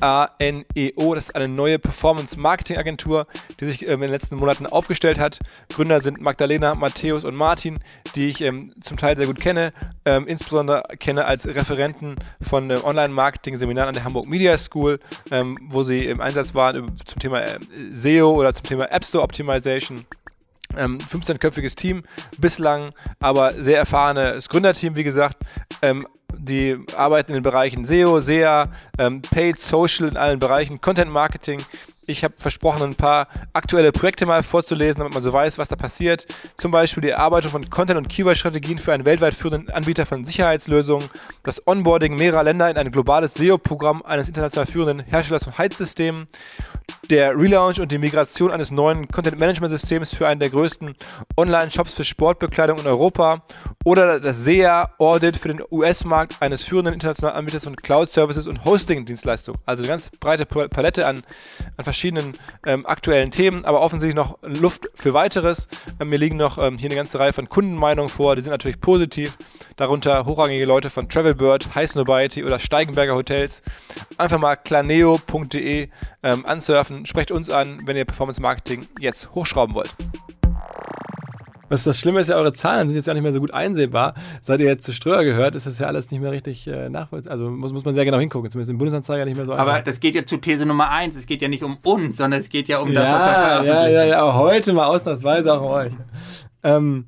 Das ist eine neue Performance-Marketing-Agentur, die sich ähm, in den letzten Monaten aufgestellt hat. Gründer sind Magdalena, Matthäus und Martin, die ich ähm, zum Teil sehr gut kenne, ähm, insbesondere kenne als Referenten von ähm, Online-Marketing-Seminaren an der Hamburg Media School, ähm, wo sie im Einsatz waren über- zum Thema ähm, SEO oder zum Thema App Store Optimization. Ähm, 15-köpfiges Team bislang, aber sehr erfahrenes Gründerteam, wie gesagt. Ähm, die arbeiten in den Bereichen SEO, SEA, ähm, Paid, Social in allen Bereichen, Content Marketing. Ich habe versprochen, ein paar aktuelle Projekte mal vorzulesen, damit man so weiß, was da passiert. Zum Beispiel die Erarbeitung von Content- und Keyword-Strategien für einen weltweit führenden Anbieter von Sicherheitslösungen, das Onboarding mehrerer Länder in ein globales SEO-Programm eines international führenden Herstellers von Heizsystemen, der Relaunch und die Migration eines neuen Content-Management-Systems für einen der größten Online-Shops für Sportbekleidung in Europa oder das SEA-Audit für den US-Markt eines führenden internationalen Anbieters von Cloud-Services und Hosting-Dienstleistungen. Also eine ganz breite Pa- Palette an, an verschiedenen ähm, aktuellen Themen, aber offensichtlich noch Luft für weiteres. Ähm, mir liegen noch ähm, hier eine ganze Reihe von Kundenmeinungen vor, die sind natürlich positiv. Darunter hochrangige Leute von Travelbird, High Snobiety oder Steigenberger Hotels. Einfach mal planeo.de ähm, ansurfen. Sprecht uns an, wenn ihr Performance Marketing jetzt hochschrauben wollt. Was das Schlimme ist ja, eure Zahlen sind jetzt ja nicht mehr so gut einsehbar. Seit ihr jetzt zu Ströer gehört, ist das ja alles nicht mehr richtig äh, nachvollziehbar. Also muss, muss man sehr genau hingucken, zumindest im Bundesanzeiger nicht mehr so Aber das geht ja zu These Nummer eins. Es geht ja nicht um uns, sondern es geht ja um das, ja, was wir veröffentlichen. Ja, ja, ja, aber heute mal ausnahmsweise auch um euch. Ähm,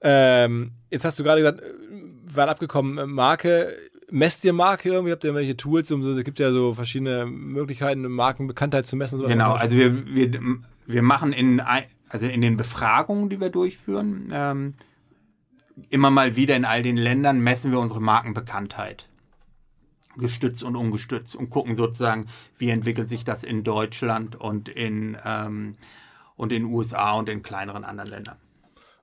ähm, jetzt hast du gerade gesagt, wir waren abgekommen, Marke. Messt ihr Marke irgendwie? Habt ihr irgendwelche Tools? Um es gibt ja so verschiedene Möglichkeiten, Markenbekanntheit zu messen. Genau, also wir, wir, wir machen in, also in den Befragungen, die wir durchführen, ähm, immer mal wieder in all den Ländern messen wir unsere Markenbekanntheit. Gestützt und ungestützt und gucken sozusagen, wie entwickelt sich das in Deutschland und in, ähm, und in USA und in kleineren anderen Ländern.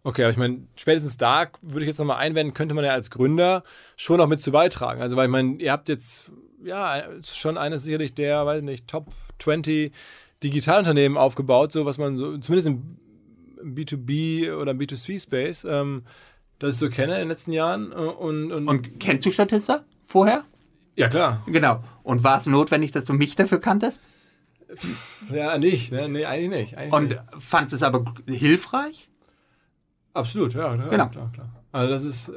Okay, aber ich meine, spätestens da würde ich jetzt nochmal einwenden, könnte man ja als Gründer schon auch mit zu beitragen. Also, weil ich meine, ihr habt jetzt, ja, schon eines sicherlich der, weiß nicht, Top 20 Digitalunternehmen aufgebaut, so was man so, zumindest im B2B oder B2C-Space, ähm, das ich so kenne in den letzten Jahren. äh, Und, und, Und kennst du Statista vorher? ja, klar. Genau. Und war es notwendig, dass du mich dafür kanntest? Ja, nicht, ne? Nee, eigentlich nicht. Eigentlich Und nicht. fandst es aber hilfreich? Absolut, ja, ja Genau. klar, klar. Also das ist,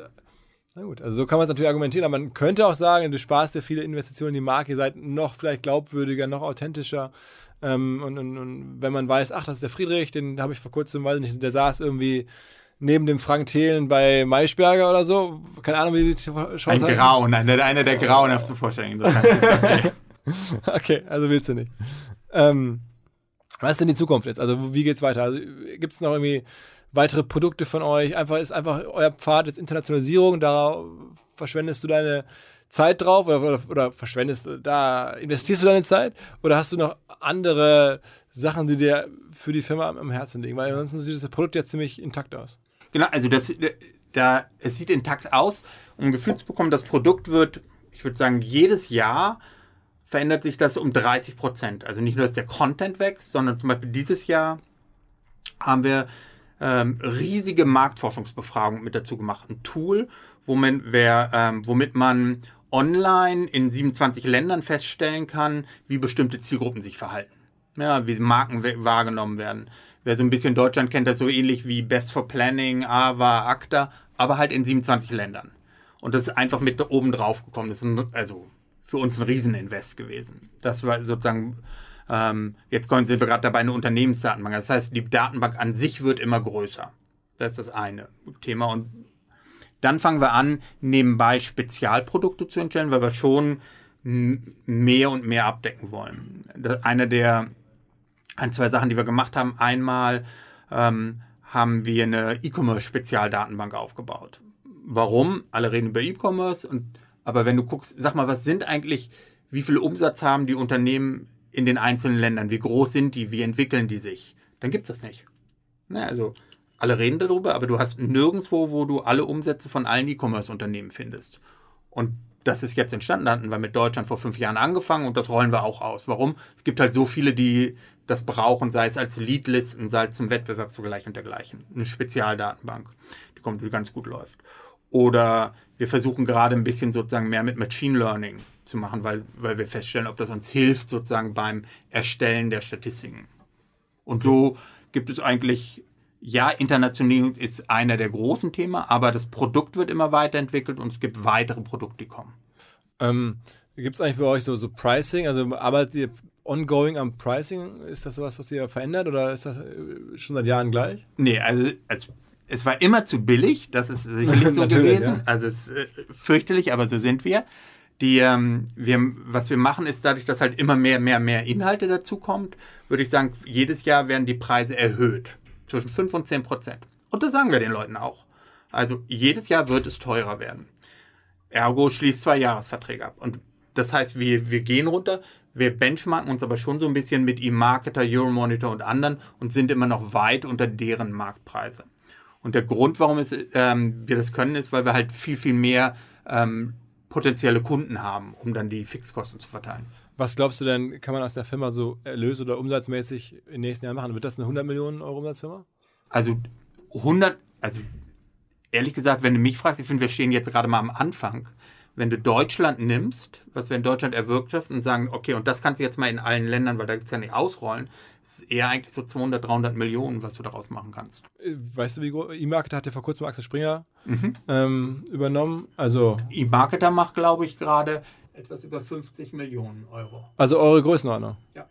na gut, also so kann man es natürlich argumentieren, aber man könnte auch sagen, du sparst dir viele Investitionen in die Marke, ihr seid noch vielleicht glaubwürdiger, noch authentischer. Ähm, und, und, und wenn man weiß, ach, das ist der Friedrich, den habe ich vor kurzem, weiß ich nicht, der saß irgendwie neben dem Frank Thelen bei Maischberger oder so. Keine Ahnung, wie die Shows Ein heißen. Grauen, einer, einer der grauenhaften Vorstellungen. Sagen. Okay, also willst du nicht. Ähm, was ist denn die Zukunft jetzt? Also wie geht's weiter? Also, Gibt es noch irgendwie weitere Produkte von euch? Einfach ist einfach euer Pfad jetzt Internationalisierung, da verschwendest du deine Zeit drauf oder, oder, oder verschwendest du- da investierst du deine Zeit oder hast du noch andere Sachen, die dir für die Firma am, am Herzen liegen? Weil ansonsten sieht das Produkt ja ziemlich intakt aus. Genau, also das, da, es sieht intakt aus. Um ein Gefühl zu bekommen, das Produkt wird, ich würde sagen, jedes Jahr verändert sich das um 30 Prozent. Also nicht nur, dass der Content wächst, sondern zum Beispiel dieses Jahr haben wir ähm, riesige Marktforschungsbefragungen mit dazu gemacht. Ein Tool, womit, wer, ähm, womit man online in 27 Ländern feststellen kann, wie bestimmte Zielgruppen sich verhalten. Ja, wie Marken wahrgenommen werden. Wer so ein bisschen Deutschland kennt, das so ähnlich wie Best for Planning, AVA, ACTA, aber halt in 27 Ländern. Und das ist einfach mit oben drauf gekommen. Das ist ein, also für uns ein Rieseninvest gewesen. Das war sozusagen, ähm, jetzt sind wir gerade dabei, eine Unternehmensdatenbank. Das heißt, die Datenbank an sich wird immer größer. Das ist das eine Thema. Und dann fangen wir an, nebenbei Spezialprodukte zu entstellen, weil wir schon mehr und mehr abdecken wollen. Eine der ein, zwei Sachen, die wir gemacht haben, einmal ähm, haben wir eine E-Commerce-Spezialdatenbank aufgebaut. Warum? Alle reden über E-Commerce, aber wenn du guckst, sag mal, was sind eigentlich, wie viel Umsatz haben die Unternehmen in den einzelnen Ländern? Wie groß sind die? Wie entwickeln die sich? Dann gibt es das nicht. Ne, also alle reden darüber, aber du hast nirgendwo, wo du alle Umsätze von allen E-Commerce-Unternehmen findest. Und das ist jetzt entstanden, da hatten wir mit Deutschland vor fünf Jahren angefangen und das rollen wir auch aus. Warum? Es gibt halt so viele, die das brauchen, sei es als Leadlisten, sei es zum Wettbewerbsvergleich und dergleichen. Eine Spezialdatenbank, die kommt, die ganz gut läuft. Oder wir versuchen gerade ein bisschen sozusagen mehr mit Machine Learning zu machen, weil, weil wir feststellen, ob das uns hilft sozusagen beim Erstellen der Statistiken. Und so gibt es eigentlich, ja, Internationalisierung ist einer der großen Themen, aber das Produkt wird immer weiterentwickelt und es gibt weitere Produkte, die kommen. Ähm, Gibt es eigentlich bei euch so, so Pricing? Also arbeitet ihr ongoing am Pricing? Ist das sowas, was ihr verändert oder ist das äh, schon seit Jahren gleich? Nee, also, also es war immer zu billig, das ist sicherlich so gewesen. ja. Also es ist äh, fürchterlich, aber so sind wir. Die, ähm, wir. Was wir machen, ist dadurch, dass halt immer mehr, mehr, mehr Inhalte dazu kommt, würde ich sagen, jedes Jahr werden die Preise erhöht. Zwischen 5 und 10 Prozent. Und das sagen wir den Leuten auch. Also jedes Jahr wird es teurer werden. Ergo schließt zwei Jahresverträge ab. Und das heißt, wir, wir gehen runter, wir benchmarken uns aber schon so ein bisschen mit eMarketer, Euromonitor und anderen und sind immer noch weit unter deren Marktpreise. Und der Grund, warum es, ähm, wir das können, ist, weil wir halt viel, viel mehr ähm, potenzielle Kunden haben, um dann die Fixkosten zu verteilen. Was glaubst du denn, kann man aus der Firma so erlös- oder umsatzmäßig in den nächsten Jahren machen? Wird das eine 100 Millionen Euro Umsatzfirma? Also 100, also ehrlich gesagt, wenn du mich fragst, ich finde, wir stehen jetzt gerade mal am Anfang, wenn du Deutschland nimmst, was wir in Deutschland erwirtschaften und sagen, okay, und das kannst du jetzt mal in allen Ländern, weil da gibt es ja nicht ausrollen, ist eher eigentlich so 200, 300 Millionen, was du daraus machen kannst. Äh, weißt du, wie? E-Marketer hat ja vor kurzem Axel Springer mhm. ähm, übernommen. Also E-Marketer macht, glaube ich, gerade etwas über 50 Millionen Euro. Also eure Größenordnung? Ja.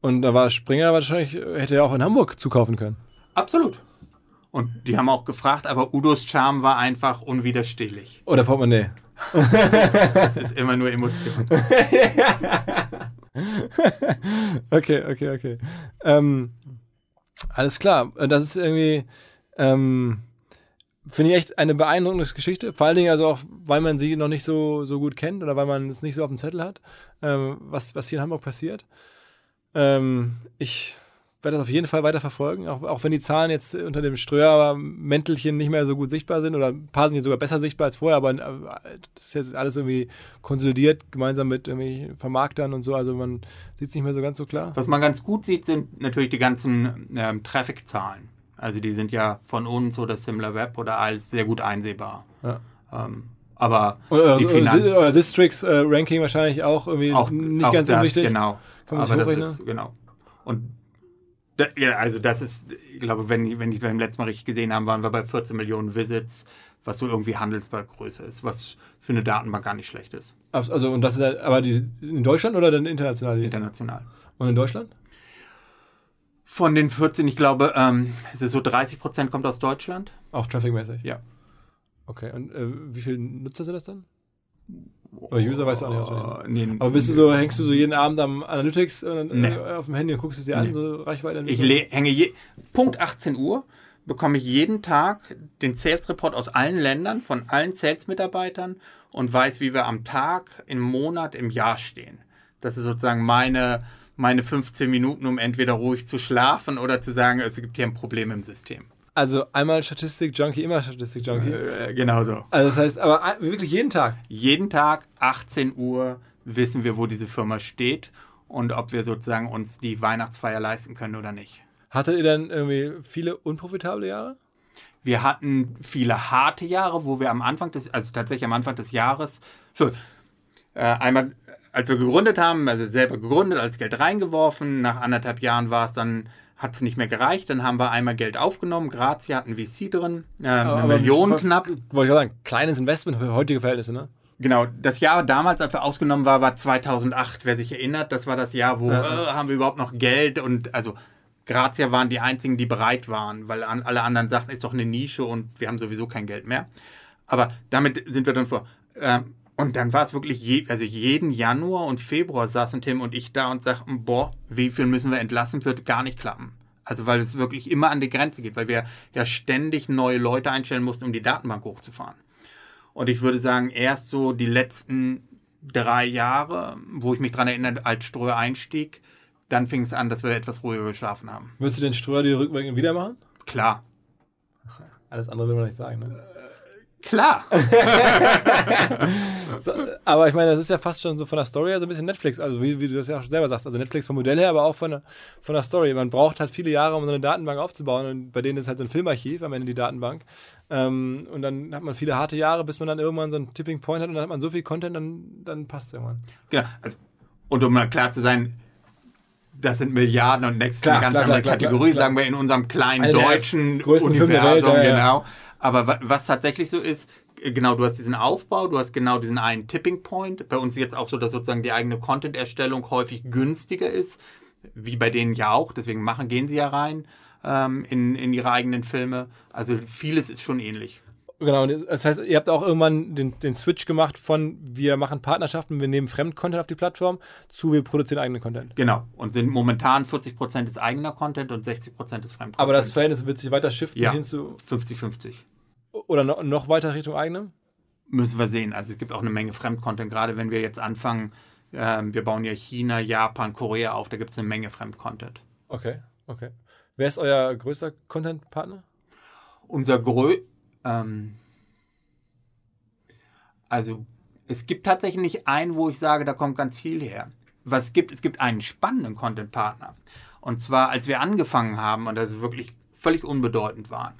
Und da war Springer wahrscheinlich, hätte er auch in Hamburg zukaufen können. Absolut. Und die haben auch gefragt, aber Udos Charme war einfach unwiderstehlich. Oder Portemonnaie. das ist immer nur Emotion. okay, okay, okay. Ähm, alles klar. Das ist irgendwie, ähm, finde ich echt eine beeindruckende Geschichte. Vor allen Dingen also auch, weil man sie noch nicht so, so gut kennt oder weil man es nicht so auf dem Zettel hat, ähm, was, was hier in Hamburg passiert. Ähm, ich werde das auf jeden Fall weiter verfolgen, auch, auch wenn die Zahlen jetzt unter dem Ströer-Mäntelchen nicht mehr so gut sichtbar sind oder ein paar sind jetzt sogar besser sichtbar als vorher, aber äh, das ist jetzt alles irgendwie konsolidiert, gemeinsam mit irgendwie Vermarktern und so, also man sieht es nicht mehr so ganz so klar. Was man ganz gut sieht, sind natürlich die ganzen ähm, Traffic-Zahlen. Also die sind ja von uns oder SimilarWeb oder alles sehr gut einsehbar. Ja. Ähm, aber oder, die Finanz oder Sistrix-Ranking äh, wahrscheinlich auch irgendwie auch, nicht auch ganz das, unwichtig. Genau. Kann man aber das ist, genau. Und da, ja, also das ist, ich glaube, wenn, wenn ich beim letzten Mal richtig gesehen haben, waren wir bei 14 Millionen Visits, was so irgendwie Handelsblattgröße ist, was für eine Datenbank gar nicht schlecht ist. Also und das ist aber die, in Deutschland oder dann international? International. Und in Deutschland? Von den 14, ich glaube, ähm, es ist so 30 Prozent kommt aus Deutschland. Auch trafficmäßig? Ja. Okay, und äh, wie viele Nutzer sind das dann? Oder User weißt du auch nicht. Nee, Aber bist du so, hängst du so jeden Abend am Analytics äh, nee. auf dem Handy und guckst es dir nee. an, so Reichweite? Ich hänge je, Punkt 18 Uhr bekomme ich jeden Tag den Sales Report aus allen Ländern, von allen Sales-Mitarbeitern und weiß, wie wir am Tag, im Monat, im Jahr stehen. Das ist sozusagen meine, meine 15 Minuten, um entweder ruhig zu schlafen oder zu sagen, es gibt hier ein Problem im System. Also einmal Statistik-Junkie, immer Statistik-Junkie. Äh, genau so. Also das heißt, aber wirklich jeden Tag? Jeden Tag, 18 Uhr, wissen wir, wo diese Firma steht und ob wir sozusagen uns die Weihnachtsfeier leisten können oder nicht. Hattet ihr dann irgendwie viele unprofitable Jahre? Wir hatten viele harte Jahre, wo wir am Anfang des, also tatsächlich am Anfang des Jahres, schon, äh, einmal, als wir gegründet haben, also selber gegründet, als Geld reingeworfen, nach anderthalb Jahren war es dann hat es nicht mehr gereicht. Dann haben wir einmal Geld aufgenommen. Grazia hat ein VC drin, äh, eine Million was, knapp. Wollte ich sagen, kleines Investment für heutige Verhältnisse, ne? Genau, das Jahr damals, als wir ausgenommen war, war 2008. Wer sich erinnert, das war das Jahr, wo ja. äh, haben wir überhaupt noch Geld und also Grazia waren die einzigen, die bereit waren, weil an, alle anderen sagten, ist doch eine Nische und wir haben sowieso kein Geld mehr. Aber damit sind wir dann vor. Ähm, und dann war es wirklich, je, also jeden Januar und Februar saßen Tim und ich da und sagten, boah, wie viel müssen wir entlassen, wird gar nicht klappen. Also weil es wirklich immer an die Grenze geht, weil wir ja ständig neue Leute einstellen mussten, um die Datenbank hochzufahren. Und ich würde sagen, erst so die letzten drei Jahre, wo ich mich daran erinnere, als Ströer einstieg, dann fing es an, dass wir etwas ruhiger geschlafen haben. Würdest du den Ströer die Rückwirkung wieder machen? Klar. Alles andere will man nicht sagen, ne? Klar. so, aber ich meine, das ist ja fast schon so von der Story her so ein bisschen Netflix, also wie, wie, du das ja auch selber sagst, also Netflix vom Modell her, aber auch von der, von der Story. Man braucht halt viele Jahre, um so eine Datenbank aufzubauen und bei denen ist halt so ein Filmarchiv am Ende die Datenbank. Ähm, und dann hat man viele harte Jahre, bis man dann irgendwann so einen Tipping Point hat und dann hat man so viel Content, dann, dann passt es irgendwann. Genau. Also, und um mal klar zu sein, das sind Milliarden und Next klar, eine ganz klar, andere klar, Kategorie, sagen wir in unserem kleinen Eine deutschen Universum, Welt, ja, genau. Aber was tatsächlich so ist, äh, genau, du hast diesen Aufbau, du hast genau diesen einen Tipping Point. Bei uns ist jetzt auch so, dass sozusagen die eigene Content-Erstellung häufig günstiger ist, wie bei denen ja auch. Deswegen machen, gehen sie ja rein ähm, in, in ihre eigenen Filme. Also vieles ist schon ähnlich. Genau, das heißt, ihr habt auch irgendwann den, den Switch gemacht von wir machen Partnerschaften, wir nehmen Fremdcontent auf die Plattform zu wir produzieren eigenen Content. Genau, und sind momentan 40% ist eigener Content und 60% ist Fremdcontent. Aber das Verhältnis wird sich weiter shiften ja, hin zu 50-50. Oder noch, noch weiter Richtung eigenem? Müssen wir sehen. Also es gibt auch eine Menge Fremdcontent, gerade wenn wir jetzt anfangen, äh, wir bauen ja China, Japan, Korea auf, da gibt es eine Menge Fremdcontent. Okay, okay. Wer ist euer größter Content-Partner? Unser grö ähm, also es gibt tatsächlich nicht einen, wo ich sage, da kommt ganz viel her. Was es gibt, es gibt einen spannenden Content-Partner. Und zwar, als wir angefangen haben und also wirklich völlig unbedeutend waren,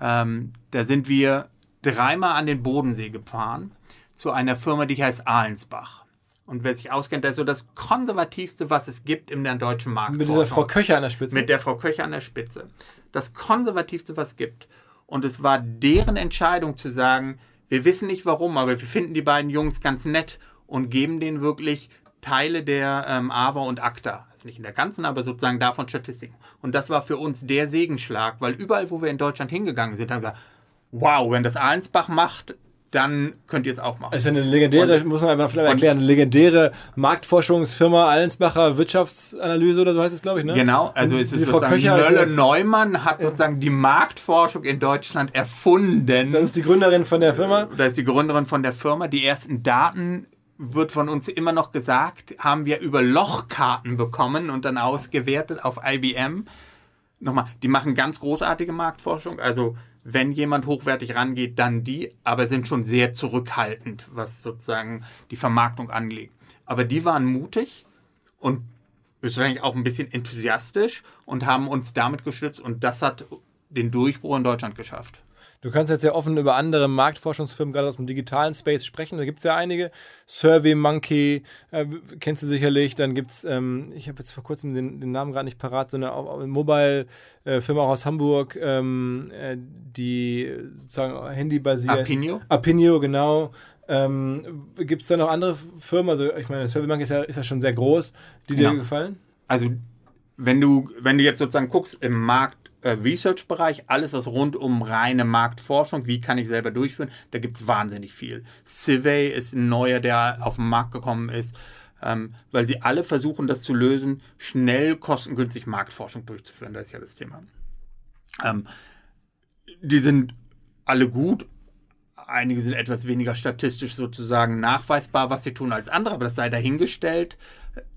ähm, da sind wir dreimal an den Bodensee gefahren zu einer Firma, die heißt Ahlensbach. Und wer sich auskennt, das ist so das konservativste, was es gibt im deutschen Markt. Mit dieser Frau Köcher an der Spitze. Mit der Frau Köcher an der Spitze. Das konservativste, was es gibt. Und es war deren Entscheidung zu sagen, wir wissen nicht warum, aber wir finden die beiden Jungs ganz nett und geben denen wirklich Teile der ähm, AVA und ACTA. Also nicht in der ganzen, aber sozusagen davon Statistiken. Und das war für uns der Segenschlag, weil überall, wo wir in Deutschland hingegangen sind, haben wir gesagt, wow, wenn das Ahlensbach macht, dann könnt ihr es auch machen. Das ist ja eine legendäre, und, muss man vielleicht erklären, eine legendäre Marktforschungsfirma Allensbacher Wirtschaftsanalyse oder so heißt es, glaube ich, ne? Genau, also es ist Frau Köcher Mölle Neumann hat sozusagen die Marktforschung in Deutschland erfunden. Das ist die Gründerin von der Firma? Das ist die Gründerin von der Firma. Die ersten Daten wird von uns immer noch gesagt, haben wir über Lochkarten bekommen und dann ausgewertet auf IBM. Nochmal, die machen ganz großartige Marktforschung, also wenn jemand hochwertig rangeht, dann die, aber sind schon sehr zurückhaltend, was sozusagen die Vermarktung anlegt. Aber die waren mutig und wahrscheinlich auch ein bisschen enthusiastisch und haben uns damit gestützt und das hat den Durchbruch in Deutschland geschafft. Du kannst jetzt ja offen über andere Marktforschungsfirmen, gerade aus dem digitalen Space, sprechen. Da gibt es ja einige. Survey Monkey äh, kennst du sicherlich. Dann gibt es, ähm, ich habe jetzt vor kurzem den, den Namen gerade nicht parat, so eine Mobile-Firma auch aus Hamburg, ähm, äh, die sozusagen Handy-basiert. Apinio? Apinio, genau. Ähm, gibt es da noch andere Firmen? Also, ich meine, Survey Monkey ist ja, ist ja schon sehr groß, die dir genau. gefallen? Also, wenn du, wenn du jetzt sozusagen guckst im Markt, äh, Research-Bereich, alles was rund um reine Marktforschung, wie kann ich selber durchführen, da gibt es wahnsinnig viel. Civey ist ein neuer, der auf den Markt gekommen ist, ähm, weil sie alle versuchen, das zu lösen, schnell, kostengünstig Marktforschung durchzuführen. Das ist ja das Thema. Ähm, die sind alle gut. Einige sind etwas weniger statistisch sozusagen nachweisbar, was sie tun als andere, aber das sei dahingestellt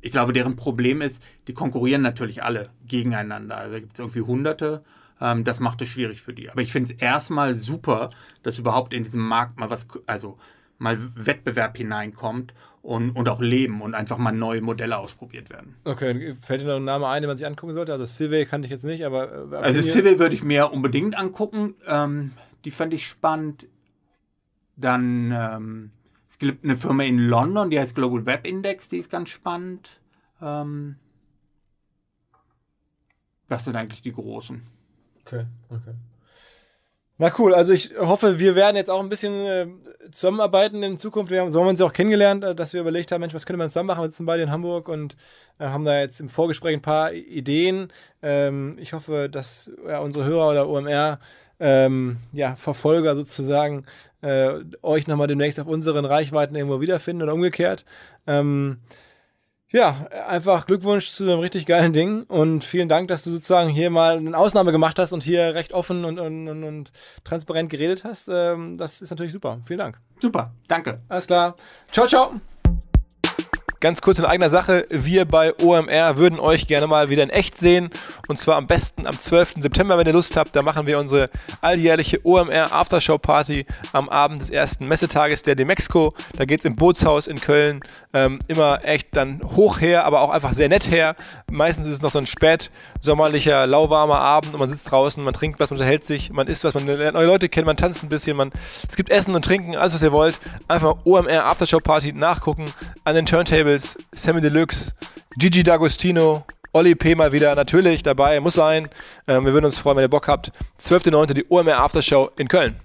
ich glaube, deren Problem ist, die konkurrieren natürlich alle gegeneinander. Also gibt es irgendwie Hunderte. Ähm, das macht es schwierig für die. Aber ich finde es erstmal super, dass überhaupt in diesem Markt mal was, also mal Wettbewerb hineinkommt und, und auch Leben und einfach mal neue Modelle ausprobiert werden. Okay, fällt dir noch ein Name ein, den man sich angucken sollte? Also Civey kannte ich jetzt nicht, aber... Äh, also Civey würde ich mir unbedingt angucken. Ähm, die fand ich spannend. Dann ähm, es gibt eine Firma in London, die heißt Global Web Index, die ist ganz spannend. Ähm, das sind eigentlich die großen. Okay, okay. Na cool, also ich hoffe, wir werden jetzt auch ein bisschen äh, zusammenarbeiten in Zukunft. Wir haben, so haben wir uns ja auch kennengelernt, äh, dass wir überlegt haben, Mensch, was können wir zusammen machen? Wir sitzen beide in Hamburg und äh, haben da jetzt im Vorgespräch ein paar Ideen. Ähm, ich hoffe, dass ja, unsere Hörer oder OMR ähm, ja, Verfolger sozusagen äh, euch nochmal demnächst auf unseren Reichweiten irgendwo wiederfinden oder umgekehrt. Ähm, ja, einfach Glückwunsch zu einem richtig geilen Ding und vielen Dank, dass du sozusagen hier mal eine Ausnahme gemacht hast und hier recht offen und, und, und, und transparent geredet hast. Ähm, das ist natürlich super. Vielen Dank. Super, danke. Alles klar. Ciao, ciao. Ganz kurz in eigener Sache, wir bei OMR würden euch gerne mal wieder in echt sehen und zwar am besten am 12. September, wenn ihr Lust habt. Da machen wir unsere alljährliche OMR Aftershow Party am Abend des ersten Messetages der Demexco. Da geht es im Bootshaus in Köln ähm, immer echt dann hoch her, aber auch einfach sehr nett her. Meistens ist es noch so ein spät sommerlicher, lauwarmer Abend und man sitzt draußen, man trinkt was, man unterhält sich, man isst was, man lernt neue Leute kennen, man tanzt ein bisschen, man, es gibt Essen und Trinken, alles was ihr wollt. Einfach OMR Aftershow Party nachgucken an den Turntables Labels, Sammy Deluxe, Gigi D'Agostino, Olli P. mal wieder natürlich dabei, muss sein. Ähm, wir würden uns freuen, wenn ihr Bock habt. 12.09. die OMR Aftershow in Köln.